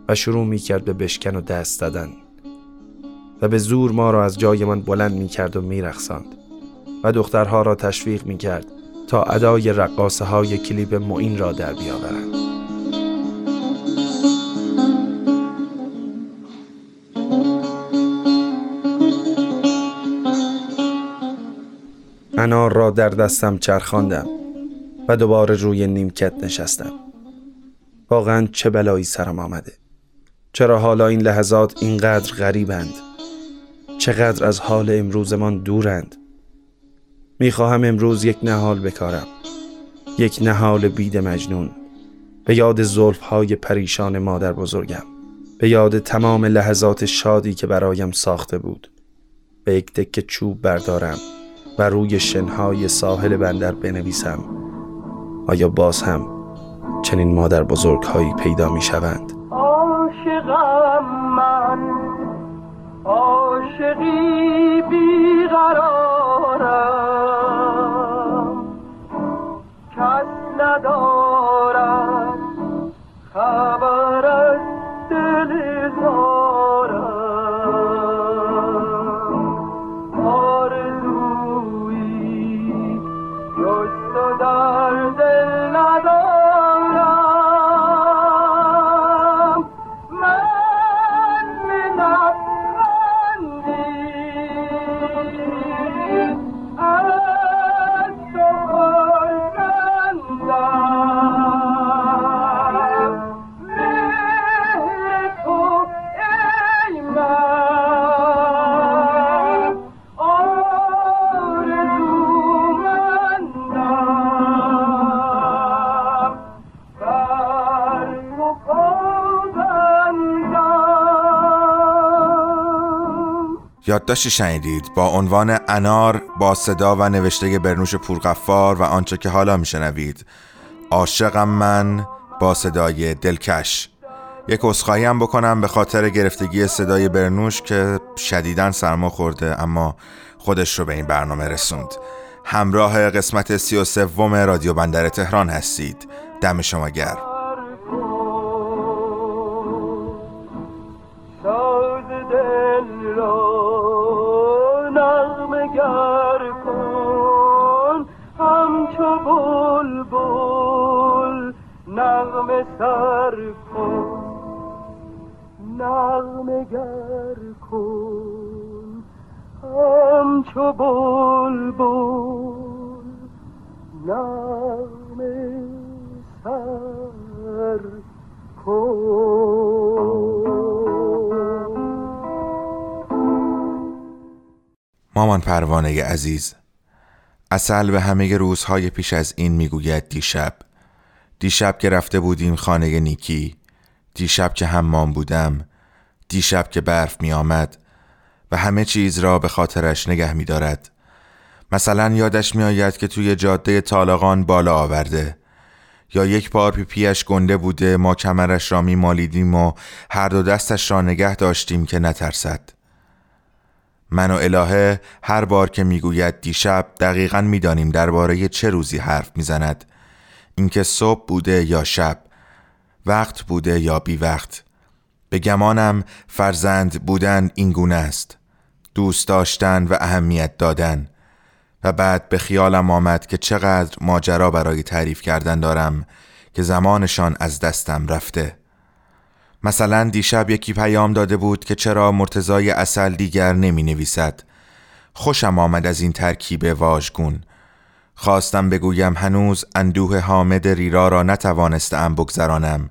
و شروع می کرد به بشکن و دست دادن و به زور ما را از جایمان بلند می کرد و می رخصاند و دخترها را تشویق می کرد تا ادای رقاصه های کلیپ معین را در بیاورند. انار را در دستم چرخاندم و دوباره روی نیمکت نشستم. واقعا چه بلایی سرم آمده. چرا حالا این لحظات اینقدر غریبند؟ چقدر از حال امروزمان دورند؟ می‌خواهم امروز یک نهال بکارم یک نهال بید مجنون. به یاد زلف های پریشان مادر بزرگم به یاد تمام لحظات شادی که برایم ساخته بود. به یک دکه چوب بردارم و روی شنهای ساحل بندر بنویسم آیا باز هم چنین مادر بزرگ هایی پیدا می شوند عاشقم من عاشقی بیقرارم یادداشتی شنیدید؟ با عنوان انار با صدا و نوشته برنوش پورغفار و آنچه که حالا میشنوید. عاشقم من با صدای دلکش. یک اسخایی هم بکنم به خاطر گرفتگی صدای برنوش که شدیداً سرما خورده اما خودش رو به این برنامه رسوند. همراه قسمت سی و رادیو بندر تهران هستید. دم شما گرم. پروانه عزیز. اصل به همه روزهای پیش از این می‌گوید دیشب. دیشب که رفته بودیم خانه نیکی. دیشب که حمام بودم. دیشب که برف می آمد و همه چیز را به خاطرش نگه می دارد مثلا یادش می آید که توی جاده طالقان بالا آورده. یا یک بار پیپیش گنده بوده ما کمرش را می مالیدیم و هر دو دستش را نگه داشتیم که نترسد. من و الهه هر بار که می‌گوید دیشب دقیقا می‌دانیم درباره چه روزی حرف می‌زند. اینکه صبح بوده یا شب وقت بوده یا بی وقت. به گمانم فرزند بودن این گونه است. دوست داشتن و اهمیت دادن. و بعد به خیالم آمد که چقدر ماجرا برای تعریف کردن دارم که زمانشان از دستم رفته. مثلا دیشب یکی پیام داده بود که چرا مرتزای اصل دیگر نمی نویسد. خوشم آمد از این ترکیب واژگون. خواستم بگویم هنوز اندوه حامد ریرا را نتوانستم بگذرانم.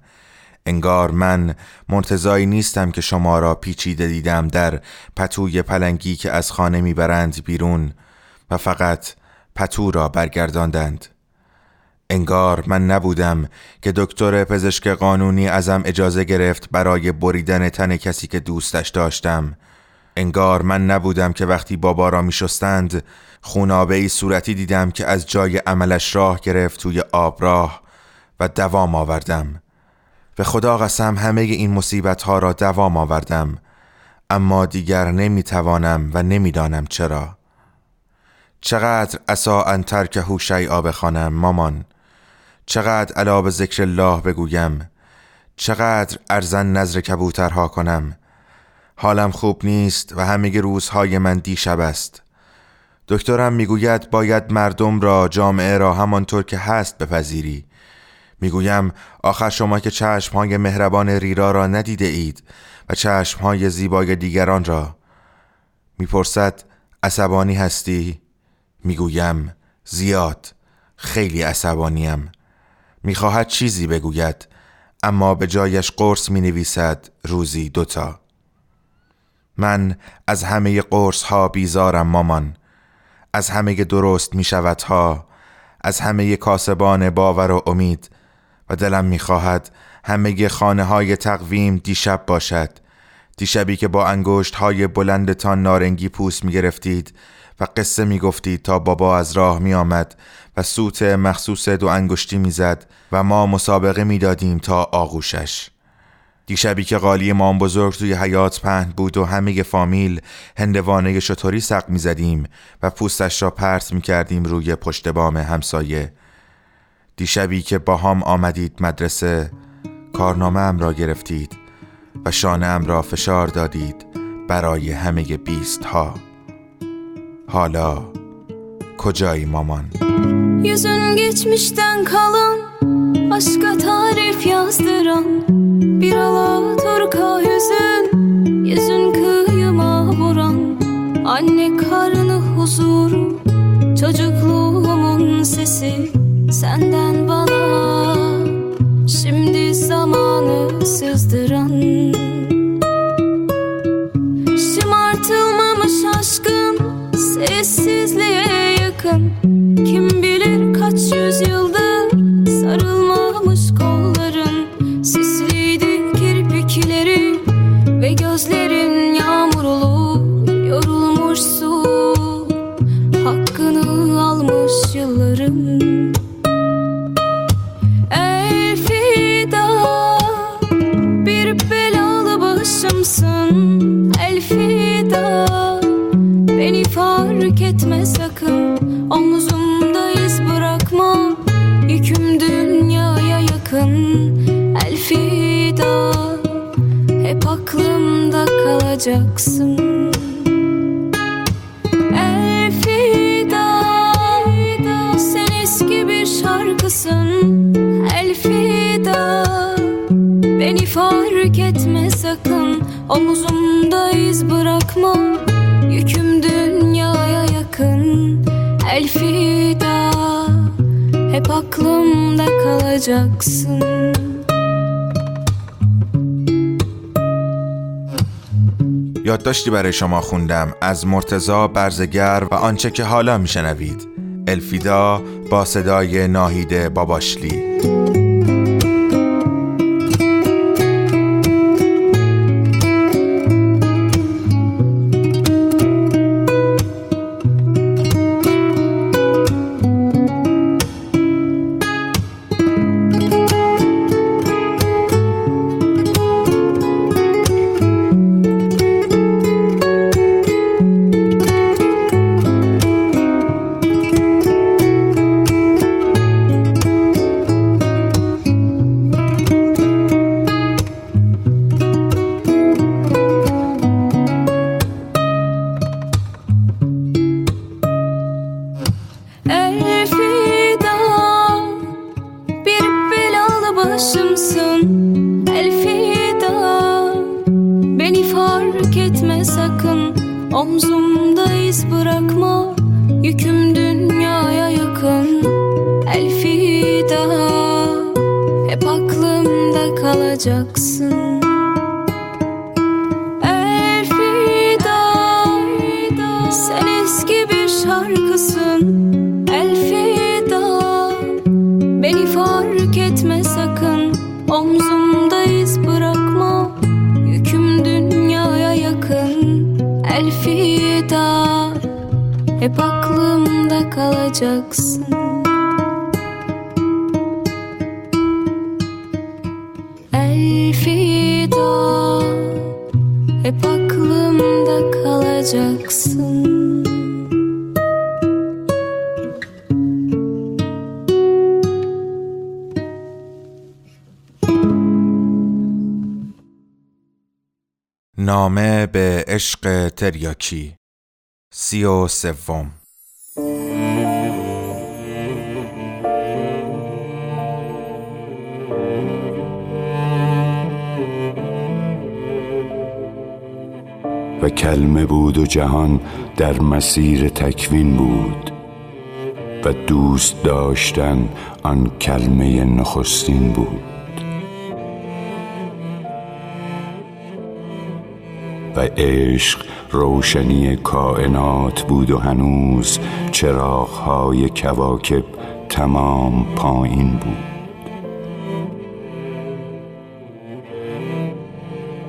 انگار من مرتزایی نیستم که شما را پیچیده دیدم در پتوی پلنگی که از خانه می‌برند بیرون و فقط پتو را برگرداندند. انگار من نبودم که دکتر پزشک قانونی ازم اجازه گرفت برای بریدن تن کسی که دوستش داشتم. انگار من نبودم که وقتی بابا را می شستند خونابه ای صورتی دیدم که از جای عملش راه گرفت توی آب راه و دوام آوردم. به خدا قسم همه این مصیبت ها را دوام آوردم اما دیگر نمی توانم و نمی‌دانم چرا. چقدر اسا ان ترکه شیئا بخوانم مامان. چقدر علا به ذکر الله بگویم چقدر ارزن نظر کبوترها کنم. حالم خوب نیست و همه روزهای من دیشب است. دکترم می‌گوید باید مردم را جامعه را همانطور که هست بپذیری. می‌گویم آخر شما که چشمهای مهربان ریرا را ندیده اید و چشمهای زیبای دیگران را. می‌پرسد عصبانی هستی؟ می‌گویم زیاد خیلی عصبانیم. می‌خواهد چیزی بگوید اما به جایش قرص می نویسد روزی دوتا. من از همه قرص ها بیزارم مامان. از همه درست می شود ها از همه کاسبان باور و امید. و دلم می‌خواهد همه خانه های تقویم دیشب باشد. دیشبی که با انگشت های بلندتان نارنگی پوست می گرفتید و قصه می گفتید تا بابا از راه می آمد و سوت مخصوص دو انگشتی می زد و ما مسابقه می دادیم تا آغوشش. دیشبی که قالی مام بزرگ توی حیات پهن بود و همه فامیل هندوانه شطوری سق می زدیم و پوستش را پرت می کردیم روی پشت بام همسایه. دیشبی که با هم آمدید مدرسه کارنامه ام را گرفتید و شانه ام را فشار دادید برای همه بیست ها hala koca imaman Yüzün geçmişten kalan aşka tarif yazdıran Bir alaturka hüzün yüzün kıyıma vuran Anne karnı huzuru çocukluğumun sesi Senden bana. Şimdi zamanı sızdıran Sessizliğe yakın. Kim bilir kaç yüzyıldır Sarılmamış kolların Sisliydi kirpikleri Ve gözlerin yağmurlu Yorulmuş su. Hakkını almış yılların Beni fark etme sakın. Omuzumda iz bırakma. Yüküm dünyaya yakın. Elfida Hep aklımda kalacaksın. Elfida Sen eski bir şarkısın. Elfida Beni fark etme sakın. Omuzumda iz bırakma Yüküm dünyaya yakın Elfida. Hep aklımda kalacaksın. یادداشتی برای شما خوندم. از مرتزا برزگر و آنچه که حالا میشنوید. الفیدا با صدای ناهیده باباشلی. تریاکی سی و سوم. و کلمه بود و جهان در مسیر تکوین بود و دوست داشتن آن کلمه نخستین بود. و عشق روشنی کائنات بود و هنوز چراغهای کواکب تمام پایین بود.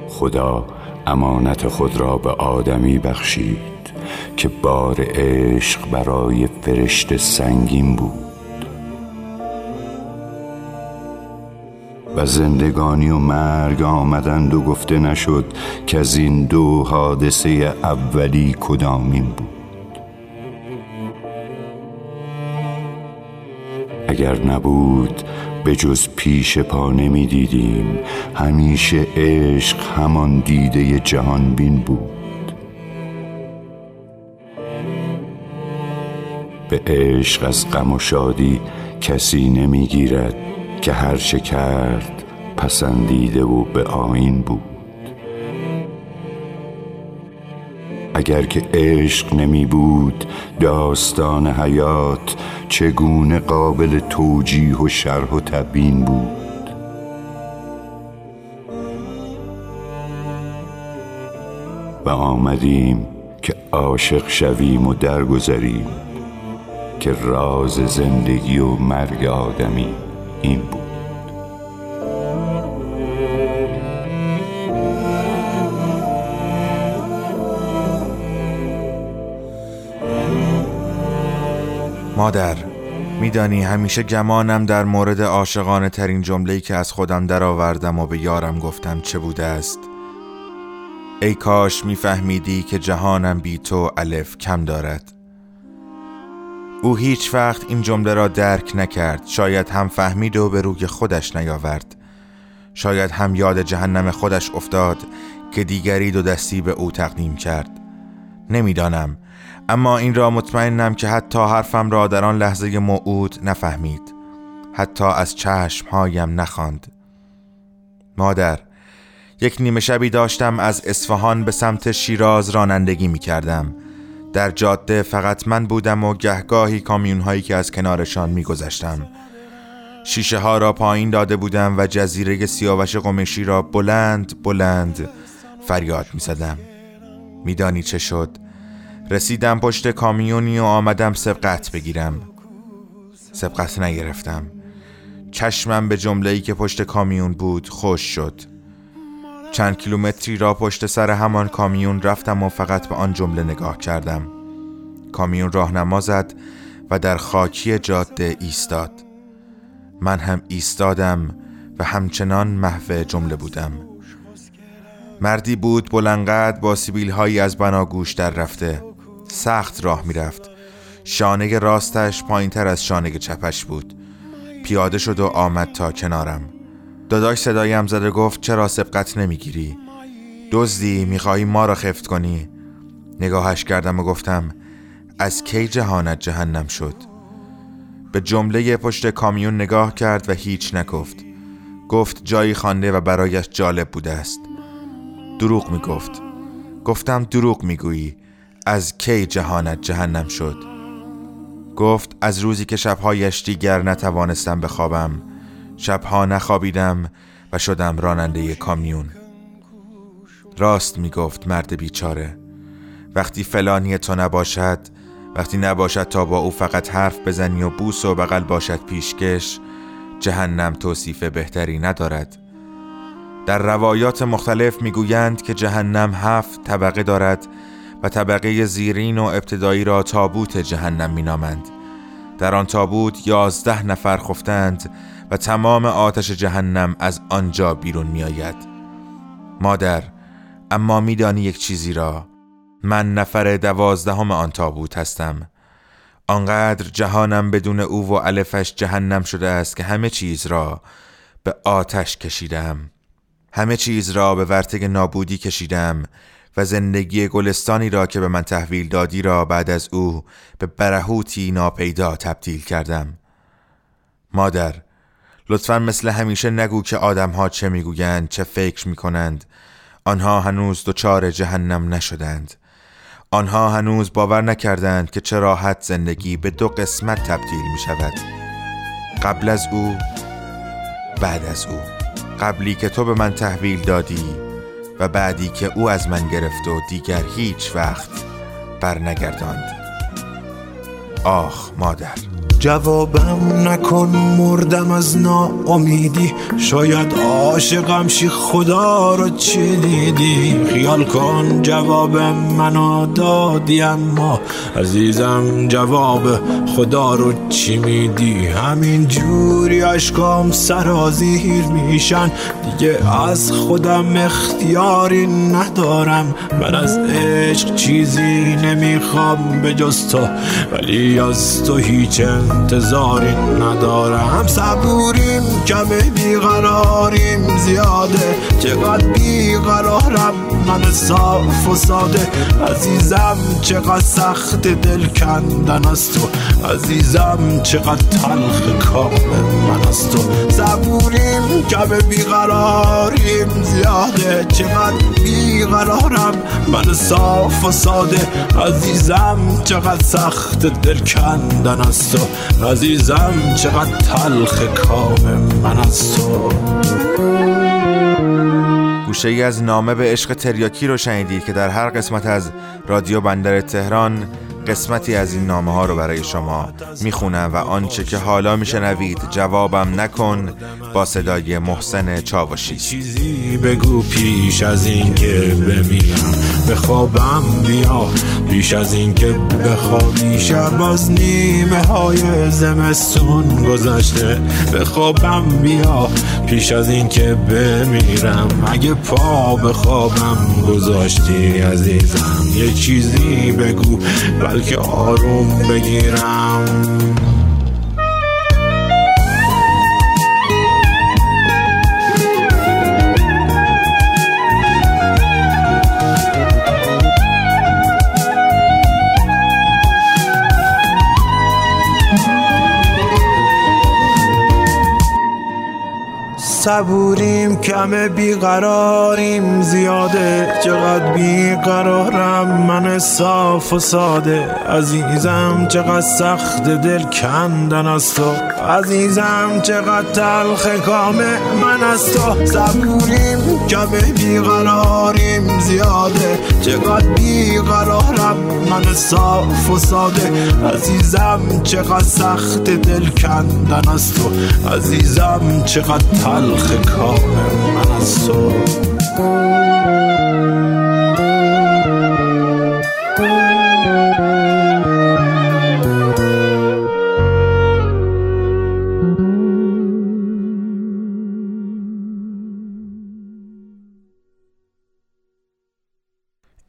خدا امانت خود را به آدمی بخشید که بار عشق برای فرشته سنگین بود. و زندگانی و مرگ آمدند و گفته نشد که از این دو حادثه اولی کدامین بود. اگر نبود به جز پیش پا نمی دیدیم همیشه عشق همان دیده جهان بین بود. به عشق از غم و شادی کسی نمی گیرد که هر چه کرد پسندیده و به آین بود. اگر که عشق نمی بود داستان حیات چگونه قابل توجیه و شرح و تبیین بود؟ و آمدیم که عاشق شویم و درگذریم که راز زندگی و مرگ آدمی این بود. مادر میدانی همیشه گمانم در مورد عاشقانه ترین جمله‌ای که از خودم درآوردم و به یارم گفتم چه بوده است؟ ای کاش میفهمیدی که جهانم بی تو الف کم دارد. او هیچ وقت این جمله را درک نکرد. شاید هم فهمید و به روی خودش نیاورد. شاید هم یاد جهنم خودش افتاد که دیگری دو دستی به او تقدیم کرد. نمی‌دانم. اما این را مطمئنم که حتی حرفم را در آن لحظه موعود نفهمید. حتی از چشمهایم نخواند. مادر یک نیمه شبی داشتم از اصفهان به سمت شیراز رانندگی می کردم در جاده فقط من بودم و گهگاهی کامیون هایی که از کنارشان می گذشتم شیشه ها را پایین داده بودم و جزیره سیاوش قمشی را بلند بلند فریاد می زدم میدانی چه شد؟ رسیدم پشت کامیونی و آمدم سبقت بگیرم. سبقت نگرفتم. چشمم به جمله‌ای که پشت کامیون بود خوش شد. چند کیلومتری را پشت سر همان کامیون رفتم و فقط به آن جمله نگاه کردم. کامیون راهنما زد و در خاکی جاده ایستاد. من هم ایستادم و همچنان محو جمله بودم. مردی بود بلنقد با سیبیل هایی از بناگوش در رفته. سخت راه می‌رفت. شانه راستش پایین تر از شانه چپش بود. پیاده شد و آمد تا کنارم. داداش صدایم زده گفت چرا سبقت نمی‌گیری؟ دزدی می‌خواهی ما را خفت کنی؟ نگاهش کردم و گفتم از کی جهانت جهنم شد؟ به جمله پشت کامیون نگاه کرد و هیچ نگفت. گفت جایی خوانده و برایش جالب بوده است. دروغ می گفت گفتم دروغ می گویی از کی جهانت جهنم شد؟ گفت از روزی که شبهایش دیگر نتوانستم بخوابم. شبها نخوابیدم و شدم راننده کامیون. راست می گفت مرد بیچاره وقتی فلانی تو نباشد وقتی نباشد تا با او فقط حرف بزنی و بوس و بغل باشد پیشکش جهنم توصیف بهتری ندارد. در روایات مختلف می‌گویند که جهنم هفت طبقه دارد و طبقه زیرین و ابتدایی را تابوت جهنم مینامند. در آن تابوت یازده نفر خفتند و تمام آتش جهنم از آنجا بیرون میآید. مادر اما میدانی یک چیزی را؟ من نفر دوازدهم آن تابوت هستم. آنقدر جهانم بدون او و الفش جهنم شده است که همه چیز را به آتش کشیدم. همه چیز را به ورتگ نابودی کشیدم و زندگی گلستانی را که به من تحویل دادی را بعد از او به برهوتی ناپیدا تبدیل کردم. مادر لطفا مثل همیشه نگو که آدمها چه می‌گویند چه فکر می‌کنند. آنها هنوز دچار جهنم نشدند. آنها هنوز باور نکردند که چه راحت زندگی به دو قسمت تبدیل می شود قبل از او بعد از او. قبلی که تو به من تحویل دادی و بعدی که او از من گرفت و دیگر هیچ وقت برنگرداند. آخ مادر. جوابم نکن مردم از ناامیدی. شاید عاشقم شی خدا رو چی دیدی؟ خیال کن جواب منو دادی اما عزیزم جواب خدا رو چی میدی؟ همین جوری عشقام سرازیر میشن. دیگه از خودم اختیاری ندارم. من از عشق چیزی نمی‌خوام به جز تو. ولی از تو هیچ انتظاری ندارم. صبوریم کمه بیقراریم زیاده. چقدر بیقرارم من صاف و ساده. عزیزم چقدر سخت دل کندن از تو. عزیزم چقدر تلخ کام من از تو. صبوریم کمه بیقراریم زیاده. چقدر بیقرارم من صاف و ساده. عزیزم چقدر سخت دل کندن از تو. عزیزم چقدر تلخ کام من از تو. گوشه از نامه به عشق تریاکی رو شنیدید که در هر قسمت از رادیو بندر تهران قسمتی از این نامه ها رو برای شما می‌خونم و آنچه که حالا میشنوید جوابم نکن با صدای محسن چاوشی. چیزی بگو پیش از این که بمیرم به خوابم بیا. پیش از این که بخوابی شب از نیمه های زمستون گذشته. به خوابم بیا. پیش از این که بمیرم. اگه پا به خوابم گذاشتی عزیزم. یه چیزی بگو. بلکه آروم بگیرم. صبوریم کم بیقراریم زیاده. چقدر بیقرارم من صاف و ساده. عزیزم چقدر سخت دل کندن از تو. عزیزم چقدر تلخ کامه من از تو. صبوریم کم بیقراریم زیاده. چقدر بیقرارم من صاف و ساده. عزیزم چقدر سخت دل کندن از تو. عزیزم چقدر تلخ کام من از تو.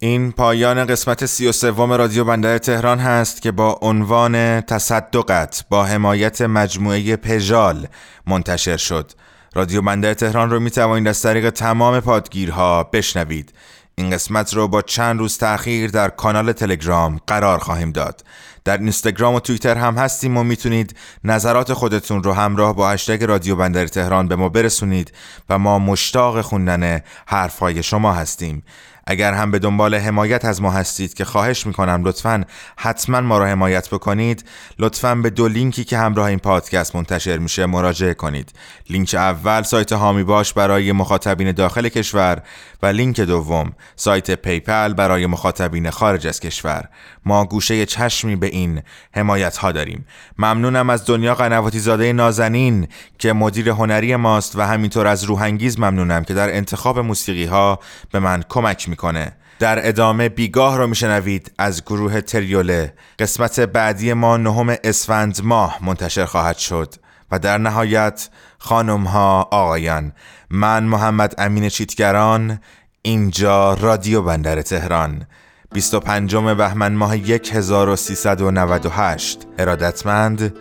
این پایان قسمت سی و سوم رادیو بندر تهران هست که با عنوان تصدقت با حمایت مجموعه پژال منتشر شد. رادیو بندر تهران رو می توانید از طریق تمام پادگیرها بشنوید. این قسمت رو با چند روز تأخیر در کانال تلگرام قرار خواهیم داد. در اینستاگرام و توییتر هم هستیم و می‌تونید نظرات خودتون رو همراه با هشتگ رادیو بندر تهران به ما برسونید و ما مشتاق خوندن حرفهای شما هستیم. اگر هم به دنبال حمایت از ما هستید که خواهش می‌کنم لطفا حتما ما را حمایت بکنید. لطفا به دو لینکی که همراه این پادکست منتشر میشه مراجعه کنید. لینک اول سایت حامی باش برای مخاطبین داخل کشور و لینک دوم سایت PayPal برای مخاطبین خارج از کشور. ما گوشه چشمی به این حمایت ها داریم. ممنونم از دنیا قنواتی زاده نازنین که مدیر هنری ماست و همینطور از روحانگیز ممنونم که در انتخاب موسیقی ها به من کمک می‌کنه. در ادامه بیگاه رو میشنوید از گروه تریوله. قسمت بعدی ما نهم اسفند ماه منتشر خواهد شد و در نهایت خانم ها آقایان من محمد امین چیتگران اینجا رادیو بندر تهران. 25 بهمن ماه 1398 ارادتمند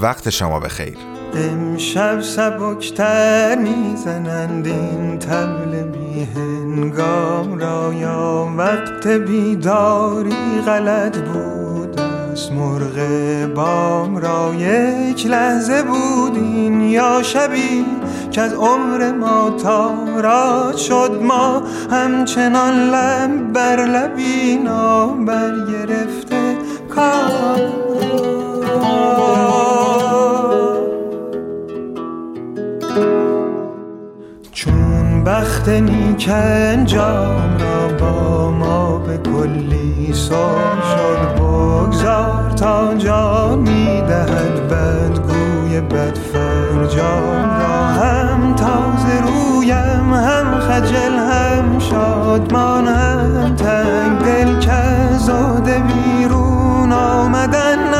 وقت شما بخیر. امشب سبکتر می‌زنند این تبل بی هنگام را. یا وقت بیداری غلط بود از مرغ بام را یک لحظه بودین. یا شبی که از عمر ما تارا شد ما همچنان لب بر گرفته کار. بخت نیک انجام را با ما به کلی سر شد بگذار تا جان می‌دهد بدگوی بد فرجام را. هم تازه رویم هم خجل هم شادمان هم تنگ دل که زاده بیرون آمدن.